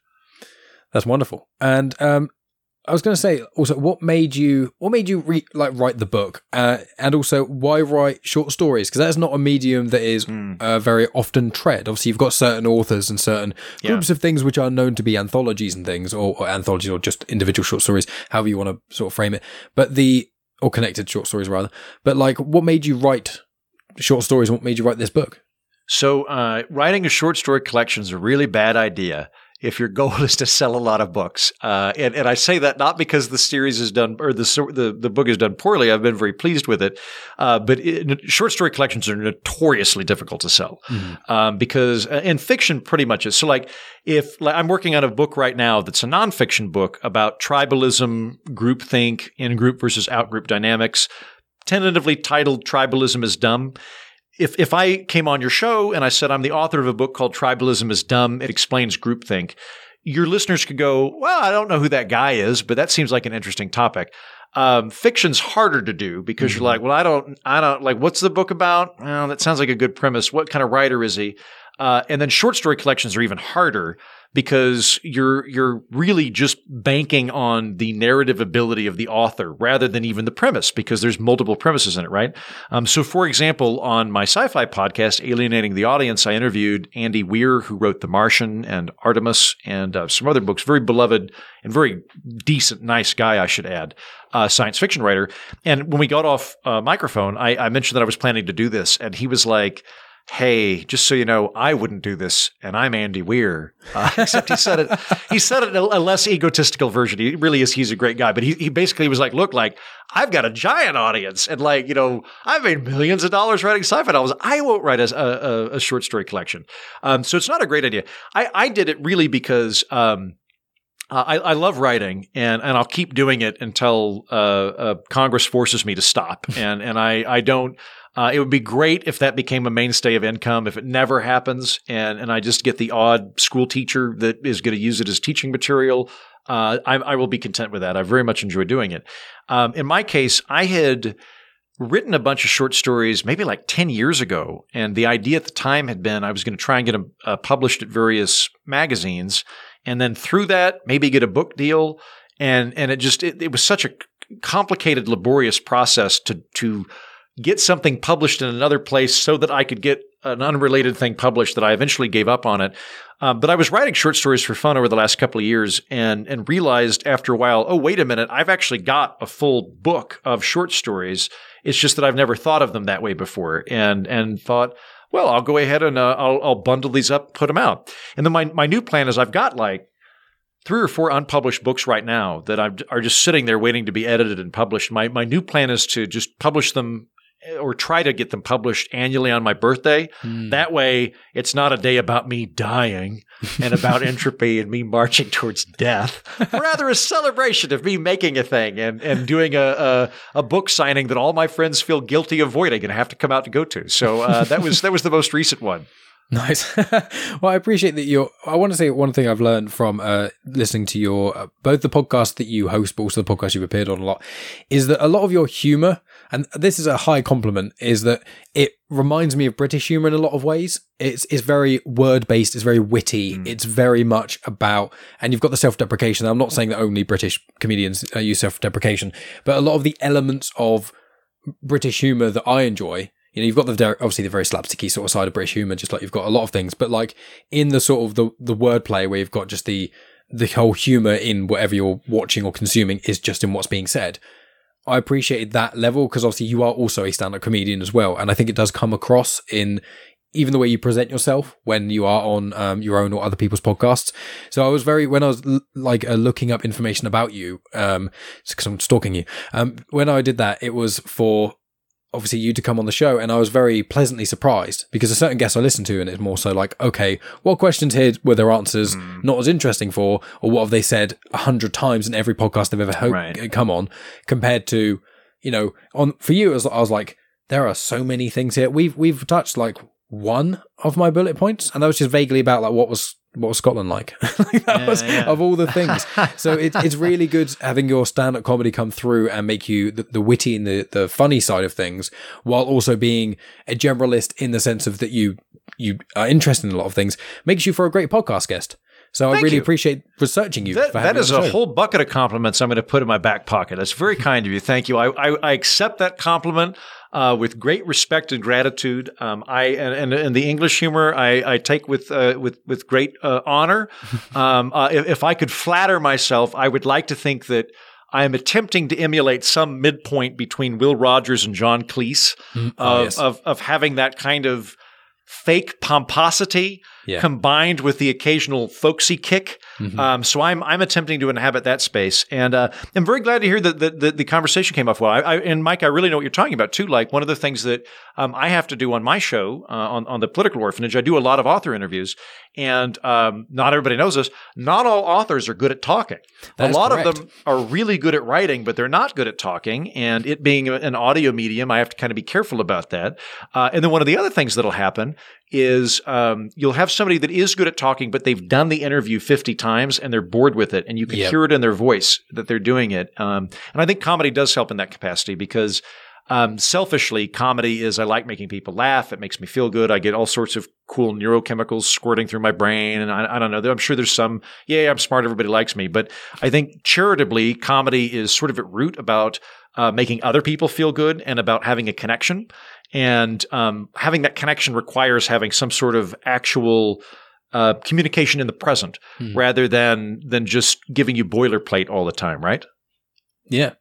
That's wonderful. And um, I was going to say also, what made you what made you re- like write the book, uh, and also why write short stories? Because that's not a medium that is uh, very often tread. Obviously, you've got certain authors and certain Yeah. groups of things which are known to be anthologies and things, or, or anthologies, or just individual short stories, however you want to sort of frame it. But the or connected short stories rather. But like, what made you write short stories? What made you write this book? So, uh, writing a short story collection is a really bad idea if your goal [laughs] is to sell a lot of books. Uh, and, and I say that not because the series is done or the the, the book is done poorly. I've been very pleased with it, uh, but it, short story collections are notoriously difficult to sell um, because uh, and fiction pretty much is. So, like if like, I'm working on a book right now that's a nonfiction book about tribalism, groupthink, in group versus out group dynamics, tentatively titled "Tribalism is Dumb." if if I came on your show and I said I'm the author of a book called Tribalism is Dumb, it explains groupthink, your listeners could go, well, I don't know who that guy is, but that seems like an interesting topic. Um, fiction's harder to do because you're like, well, I don't, I don't like, what's the book about? Well, that sounds like a good premise. What kind of writer is he? Uh, and then short story collections are even harder because you're you're really just banking on the narrative ability of the author rather than even the premise because there's multiple premises in it, right? Um, so, for example, on my sci-fi podcast, Alienating the Audience, I interviewed Andy Weir, who wrote The Martian and Artemis and uh, some other books. Very beloved and very decent, nice guy, I should add, uh, science fiction writer. And when we got off uh, microphone, I, I mentioned that I was planning to do this, and he was like hey, just so you know, I wouldn't do this, and I'm Andy Weir. Uh, [laughs] except he said it, he said it a, a less egotistical version. He really is. He's a great guy, but he, he basically was like, look, like I've got a giant audience, and like you know, I've made millions of dollars writing sci-fi novels. I won't write a, a, a short story collection. Um, so it's not a great idea. I, I did it really because. Um, I, I love writing, and, and I'll keep doing it until uh, uh, Congress forces me to stop. And and I I don't. Uh, it would be great if that became a mainstay of income. If it never happens, and and I just get the odd school teacher that is going to use it as teaching material, uh, I, I will be content with that. I very much enjoy doing it. Um, in my case, I had written a bunch of short stories maybe like 10 years ago. And the idea at the time had been I was going to try and get them uh, published at various magazines. And then through that, maybe get a book deal. And, and it just, it, it was such a complicated, laborious process to, to get something published in another place so that I could get an unrelated thing published that I eventually gave up on it. Um, but I was writing short stories for fun over the last couple of years and, and realized after a while, oh, wait a minute, I've actually got a full book of short stories. It's just that I've never thought of them that way before and, and thought, well, I'll go ahead and uh, I'll, I'll bundle these up, put them out. And then my, my new plan is I've got like three or four unpublished books right now that are just sitting there waiting to be edited and published. My, my new plan is to just publish them or try to get them published annually on my birthday. Mm. That way, it's not a day about me dying and about [laughs] entropy and me marching towards death. Rather, a celebration of me making a thing and, and doing a, a, a book signing that all my friends feel guilty avoiding and have to come out to go to. So uh, that was that was the most recent one. [laughs] Nice. [laughs] well, I appreciate that you're. I want to say one thing I've learned from uh, listening to your uh, both the podcast that you host, but also the podcast you've appeared on a lot, is that a lot of your humor, and this is a high compliment, is that it reminds me of British humor in a lot of ways. It's it's very word based. It's very witty. Mm. It's very much about, and you've got the self deprecation. I'm not saying that only British comedians uh, use self deprecation, but a lot of the elements of British humor that I enjoy you know, you've got the obviously the very slapsticky sort of side of British humor, just like you've got a lot of things. But like in the sort of the the wordplay where you've got just the the whole humor in whatever you're watching or consuming is just in what's being said. I appreciated that level because obviously you are also a stand-up comedian as well, and I think it does come across in even the way you present yourself when you are on um, your own or other people's podcasts. So I was very when I was l- like uh, looking up information about you, um, because I'm stalking you. Um, when I did that, it was for obviously you to come on the show and I was very pleasantly surprised because a certain guest I listen to and it's more so like, okay, what questions here were their answers Mm. not as interesting for, or what have they said a hundred times in every podcast they've ever ho- Right. come on compared to, you know, on for you, was, I was like, there are so many things here. We've, we've touched like one of my bullet points and that was just vaguely about like what was, what was Scotland like? [laughs] Like, that Yeah, was yeah. of all the things. so [laughs] it, it's really good having your stand-up comedy come through and make you the, the witty and the, the funny side of things, while also being a generalist in the sense of that you you are interested in a lot of things, makes you for a great podcast guest. So I really you. appreciate researching you. That, for that having me is on the a whole bucket of compliments I'm going to put in my back pocket. That's very kind of you. Thank you. I, I, I accept that compliment uh, with great respect and gratitude. Um, I and, and, and the English humor I, I take with uh, with with great uh, honor. [laughs] Um, uh, if, if I could flatter myself, I would like to think that. I am attempting to emulate some midpoint between Will Rogers and John Cleese Mm, oh, of, yes. of of having that kind of fake pomposity Yeah. combined with the occasional folksy kick. Mhm. Um, so I'm I'm attempting to inhabit that space, and uh, I'm very glad to hear that the, the, the conversation came off well. I, I, and Mike, I really know what you're talking about too. Like one of the things that um, I have to do on my show uh, on on the political orphanage, I do a lot of author interviews, and um, not everybody knows this. Not all authors are good at talking. That a lot correct. of them are really good at writing, but they're not good at talking. And it being an audio medium, I have to kind of be careful about that. Uh, and then one of the other things that'll happen is um, you'll have somebody that is good at talking, but they've done the interview 50 times and they're bored with it. And you can Yep. hear it in their voice that they're doing it. Um, and I think comedy does help in that capacity because um, selfishly, comedy is I like making people laugh. It makes me feel good. I get all sorts of cool neurochemicals squirting through my brain. And I, I don't know. I'm sure there's some, yeah, I'm smart. Everybody likes me. But I think charitably, comedy is sort of at root about uh, making other people feel good and about having a connection. And um, having that connection requires having some sort of actual uh, communication in the present Hmm. rather than than just giving you boilerplate all the time, right? Yeah,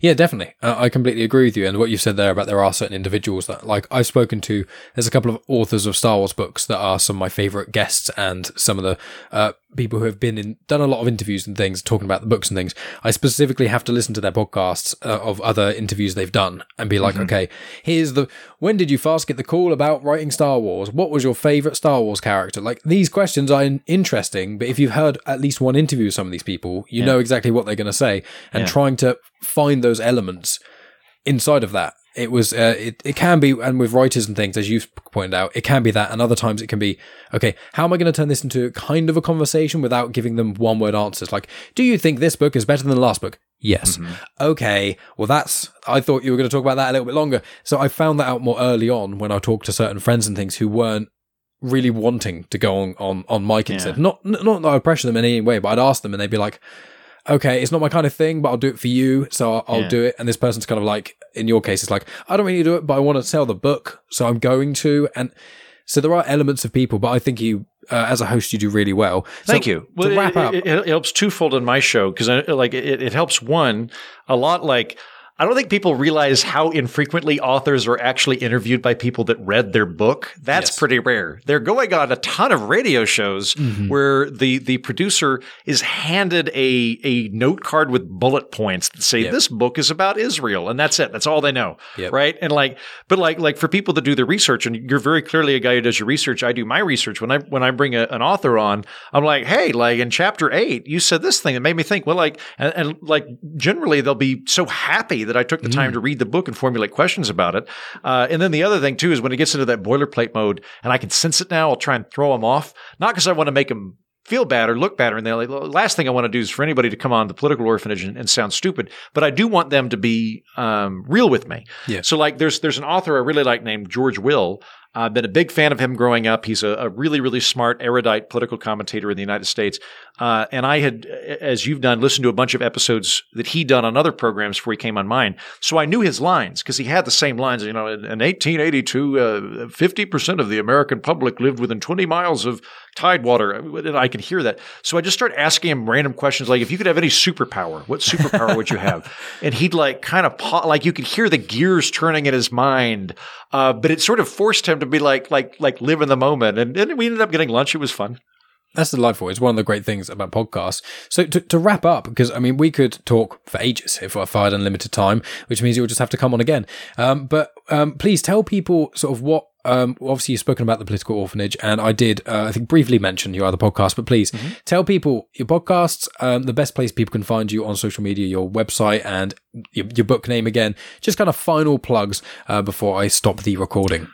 yeah, definitely. Uh, I completely agree with you. And what you said there about there are certain individuals that, like, I've spoken to. There's a couple of authors of Star Wars books that are some of my favorite guests, and some of the uh, people who have been in done a lot of interviews and things talking about the books and things. I specifically have to listen to their podcasts uh, of other interviews they've done and be like, Mm-hmm. okay, here's the when did you first get the call about writing Star Wars? What was your favorite Star Wars character? Like these questions are interesting, but if you've heard at least one interview with some of these people, you Yeah. know exactly what they're going to say, and Yeah. trying to find those elements inside of that. It was, uh, it, it can be, and with writers and things, as you've pointed out, it can be that, and other times it can be, okay, how am I going to turn this into kind of a conversation without giving them one word answers? Like, do you think this book is better than the last book? Yes. Okay. Well, that's, I thought you were going to talk about that a little bit longer. So I found that out more early on when I talked to certain friends and things who weren't really wanting to go on, on, on my and Yeah. not, not that I'd pressure them in any way, but I'd ask them and they'd be like, okay, it's not my kind of thing, but I'll do it for you. So I'll, I'll Yeah. do it. And this person's kind of like, in your case, it's like, I don't really do it, but I want to sell the book. So I'm going to. And so there are elements of people, but I think you, uh, as a host, you do really well. So Thank you. To wrap it, up, it, it helps twofold in my show because like it, it helps one a lot. Like I don't think people realize how infrequently authors are actually interviewed by people that read their book. That's Yes. pretty rare. They're going on a ton of radio shows Mm-hmm. where the the producer is handed a a note card with bullet points that say Yep. this book is about Israel, and that's it. That's all they know, Yep. right? And like, but like like for people that do the research, and you're very clearly a guy who does your research. I do my research when I when I bring a, an author on. I'm like, hey, like in chapter eight, you said this thing that made me think. Well, like, and, and like generally they'll be so happy that I took the time to read the book and formulate questions about it. Uh, and then the other thing too is when it gets into that boilerplate mode, and I can sense it now, I'll try and throw them off, not because I want to make them feel bad or look bad or anything. Like, the last thing I want to do is for anybody to come on the political orphanage and, and sound stupid, but I do want them to be um, real with me. Yeah. So like, there's there's an author I really like named George Will. I've been a big fan of him growing up. He's a, a really, really smart, erudite political commentator in the United States. Uh, and I had, as you've done, listened to a bunch of episodes that he'd done on other programs before he came on mine. So I knew his lines because he had the same lines. You know, in, in 1882, uh, 50% of the American public lived within 20 miles of Tidewater. And I could hear that. So I just started asking him random questions like, if you could have any superpower, what superpower would you have? [laughs] And he'd like kind of, like you could hear the gears turning in his mind. Uh, but it sort of forced him to be like, like, like live in the moment. And, and we ended up getting lunch. It was fun. That's the delightful. It's one of the great things about podcasts. So to, to wrap up, because I mean, we could talk for ages if, I had unlimited time, which means you'll just have to come on again. Um, but um, please tell people sort of what. Um, obviously, you've spoken about the political orphanage, and I did, uh, I think, briefly mention your other podcast. But please tell people your podcasts, um, the best place people can find you on social media, your website, and your, your book name again. Just kind of final plugs uh, before I stop the recording.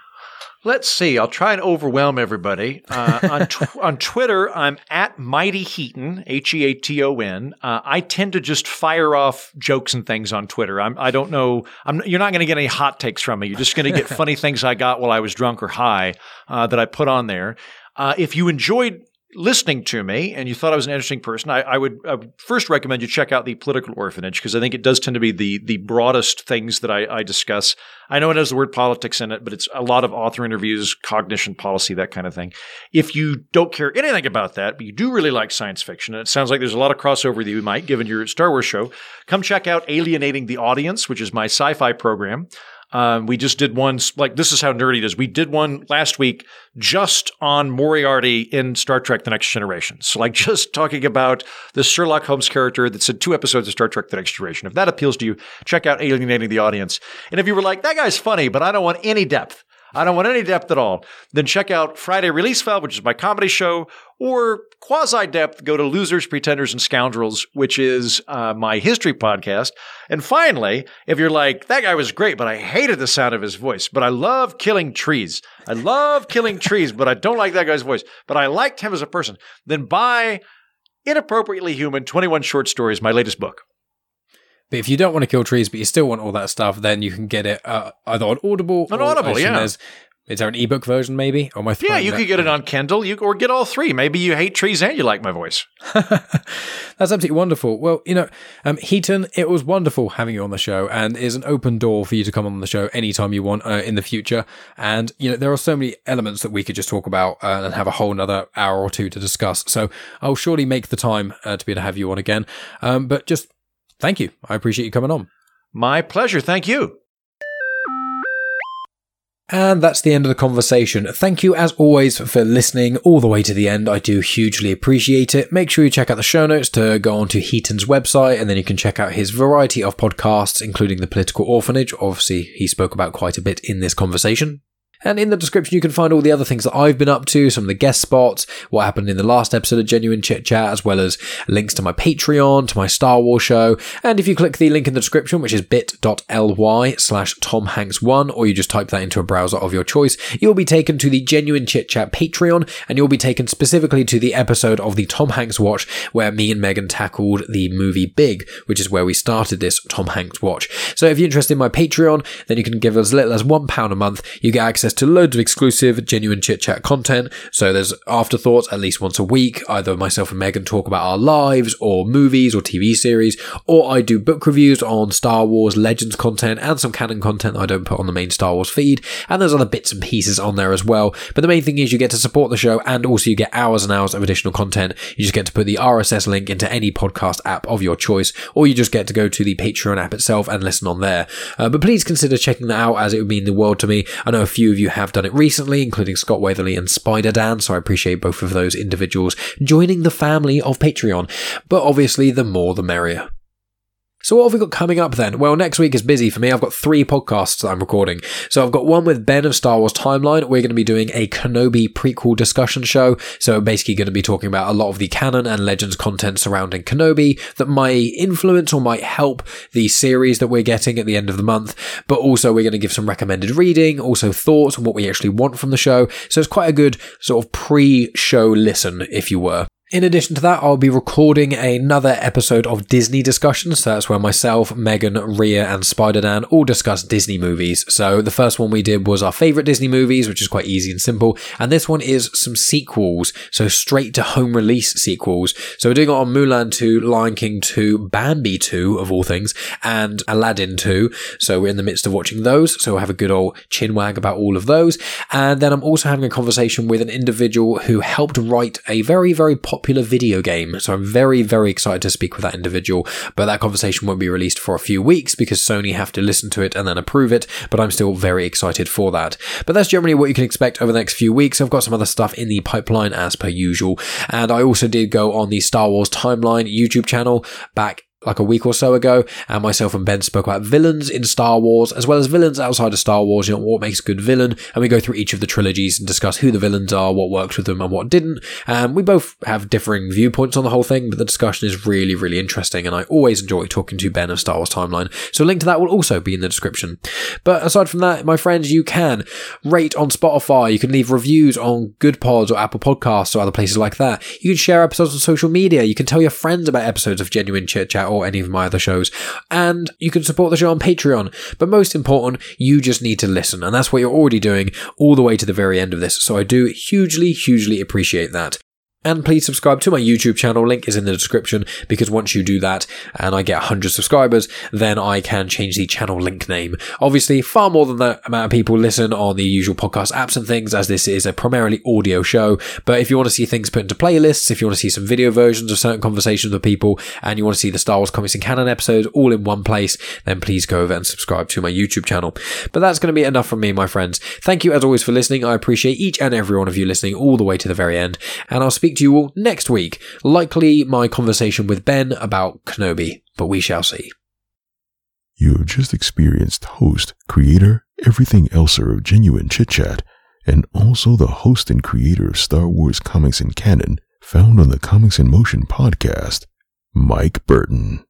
Let's see. I'll try and overwhelm everybody. Uh, on, tw- [laughs] on Twitter, I'm at Mighty Heaton, H E A T O N. Uh, I tend to just fire off jokes and things on Twitter. I'm, I don't know. I'm, you're not going to get any hot takes from me. You're just going to get [laughs] funny things I got while I was drunk or high uh, that I put on there. Uh, if you enjoyed listening to me and you thought I was an interesting person, I, I, would, I would first recommend you check out the Political Orphanage because I think it does tend to be the the broadest things that I, I discuss. I know it has the word politics in it, but it's a lot of author interviews, cognition, policy, that kind of thing. If you don't care anything about that, but you do really like science fiction, and it sounds like there's a lot of crossover that you might, given your Star Wars show, come check out Alienating the Audience, which is my sci-fi program. Um, we just did one, like, this is how nerdy it is. We did one last week just on Moriarty in Star Trek The Next Generation. So, like, [laughs] just talking about the Sherlock Holmes character that's in two episodes of Star Trek The Next Generation. If that appeals to you, check out Alienating the Audience. And if you were like, that guy's funny, but I don't want any depth, I don't want any depth at all, then check out Friday Release Valve, which is my comedy show, or quasi depth, go to Losers, Pretenders, and Scoundrels, which is uh, my history podcast. And finally, if you're like, that guy was great, but I hated the sound of his voice, but I love killing trees. I love killing trees, but I don't like that guy's voice, but I liked him as a person, then buy Inappropriately Human 21 Short Stories, my latest book. But if you don't want to kill trees, but you still want all that stuff, then you can get it uh, either on Audible. On Audible, yeah. there's- Is there an ebook version, maybe? Or my Yeah, you that- could get it on Kindle, you or get all three. Maybe you hate trees and you like my voice. [laughs] That's absolutely wonderful. Well, you know, um, Heaton, it was wonderful having you on the show, and is an open door for you to come on the show anytime you want uh, in the future. And you know, there are so many elements that we could just talk about uh, and have a whole another hour or two to discuss. So I'll surely make the time uh, to be able to have you on again. Um, but just thank you. I appreciate you coming on. My pleasure. Thank you. And that's the end of the conversation. Thank you, as always, for listening all the way to the end. I do hugely appreciate it. Make sure you check out the show notes to go onto Heaton's website, and then you can check out his variety of podcasts, including The Political Orphanage. Obviously, he spoke about quite a bit in this conversation. And in the description, you can find all the other things that I've been up to, some of the guest spots, what happened in the last episode of Genuine Chit Chat, as well as links to my Patreon, to my Star Wars show. And if you click the link in the description, which is bit.ly slash Tom Hanks 1, or you just type that into a browser of your choice, you'll be taken to the Genuine Chit Chat Patreon, and you'll be taken specifically to the episode of the Tom Hanks Watch where me and Megan tackled the movie Big, which is where we started this Tom Hanks Watch. So if you're interested in my Patreon, then you can give as little as £1 a month. You get access to loads of exclusive, genuine chit chat content. So there's afterthoughts at least once a week. Either myself and Megan talk about our lives or movies or TV series, or I do book reviews on Star Wars Legends content and some canon content that I don't put on the main Star Wars feed. And there's other bits and pieces on there as well. But the main thing is you get to support the show and also you get hours and hours of additional content. You just get to put the RSS link into any podcast app of your choice, or you just get to go to the Patreon app itself and listen on there. Uh, but please consider checking that out as it would mean the world to me. I know a few of you have done it recently, including Scott Weatherly and Spider Dan, so I appreciate both of those individuals joining the family of Patreon. But obviously, the more the merrier. So what have we got coming up then? Well, next week is busy for me. I've got three podcasts that I'm recording. So I've got one with Ben of Star Wars Timeline. We're going to be doing a Kenobi prequel discussion show. So basically going to be talking about a lot of the canon and legends content surrounding Kenobi that might influence or might help the series that we're getting at the end of the month. But also we're going to give some recommended reading, also thoughts on what we actually want from the show. So it's quite a good sort of pre-show listen, if you were. In addition to that, I'll be recording another episode of Disney discussions. So that's where myself, Megan, Ria, and Spider Dan all discuss Disney movies. So the first one we did was our favorite Disney movies, which is quite easy and simple. And this one is some sequels. So straight to home release sequels. So we're doing it on Mulan 2, Lion King 2, Bambi 2, of all things, and Aladdin 2. So we're in the midst of watching those. So we'll have a good old chin wag about all of those. And then I'm also having a conversation with an individual who helped write a very, very popular popular video game. So I'm very, very excited to speak with that individual. But that conversation won't be released for a few weeks because Sony have to listen to it and then approve it. But I'm still very excited for that. But that's generally what you can expect over the next few weeks. I've got some other stuff in the pipeline as per usual. And I also did go on the Star Wars Timeline YouTube channel back like a week or so ago, and myself and Ben spoke about villains in Star Wars, as well as villains outside of Star Wars, you know, what makes a good villain, and we go through each of the trilogies and discuss who the villains are, what worked with them, and what didn't. Um, we both have differing viewpoints on the whole thing, but the discussion is really, really interesting, and I always enjoy talking to Ben of Star Wars Timeline, so a link to that will also be in the description. But aside from that, my friends, you can rate on Spotify, you can leave reviews on Good Pods or Apple Podcasts or other places like that. You can share episodes on social media, you can tell your friends about episodes of Genuine Chit Chat or any of my other shows. And you can support the show on Patreon. But most important, you just need to listen. And that's what you're already doing all the way to the very end of this. So I do hugely, hugely appreciate that. And please subscribe to my YouTube channel. Link is in the description because once you do that and I get 100 subscribers, then I can change the channel link name. Obviously, far more than the amount of people listen on the usual podcast apps and things, as this is a primarily audio show. But if you want to see things put into playlists, if you want to see some video versions of certain conversations with people, and you want to see the Star Wars Comics and Canon episodes all in one place, then please go over and subscribe to my YouTube channel. But that's going to be enough from me, my friends. Thank you as always for listening. I appreciate each and every one of you listening all the way to the very end. And I'll speak to you all next week. Likely my conversation with Ben about Kenobi, but we shall see. You have just experienced host, creator, everything elser of Genuine Chit Chat, and also the host and creator of Star Wars Comics and Canon, found on the Comics in Motion podcast, Mike Burton.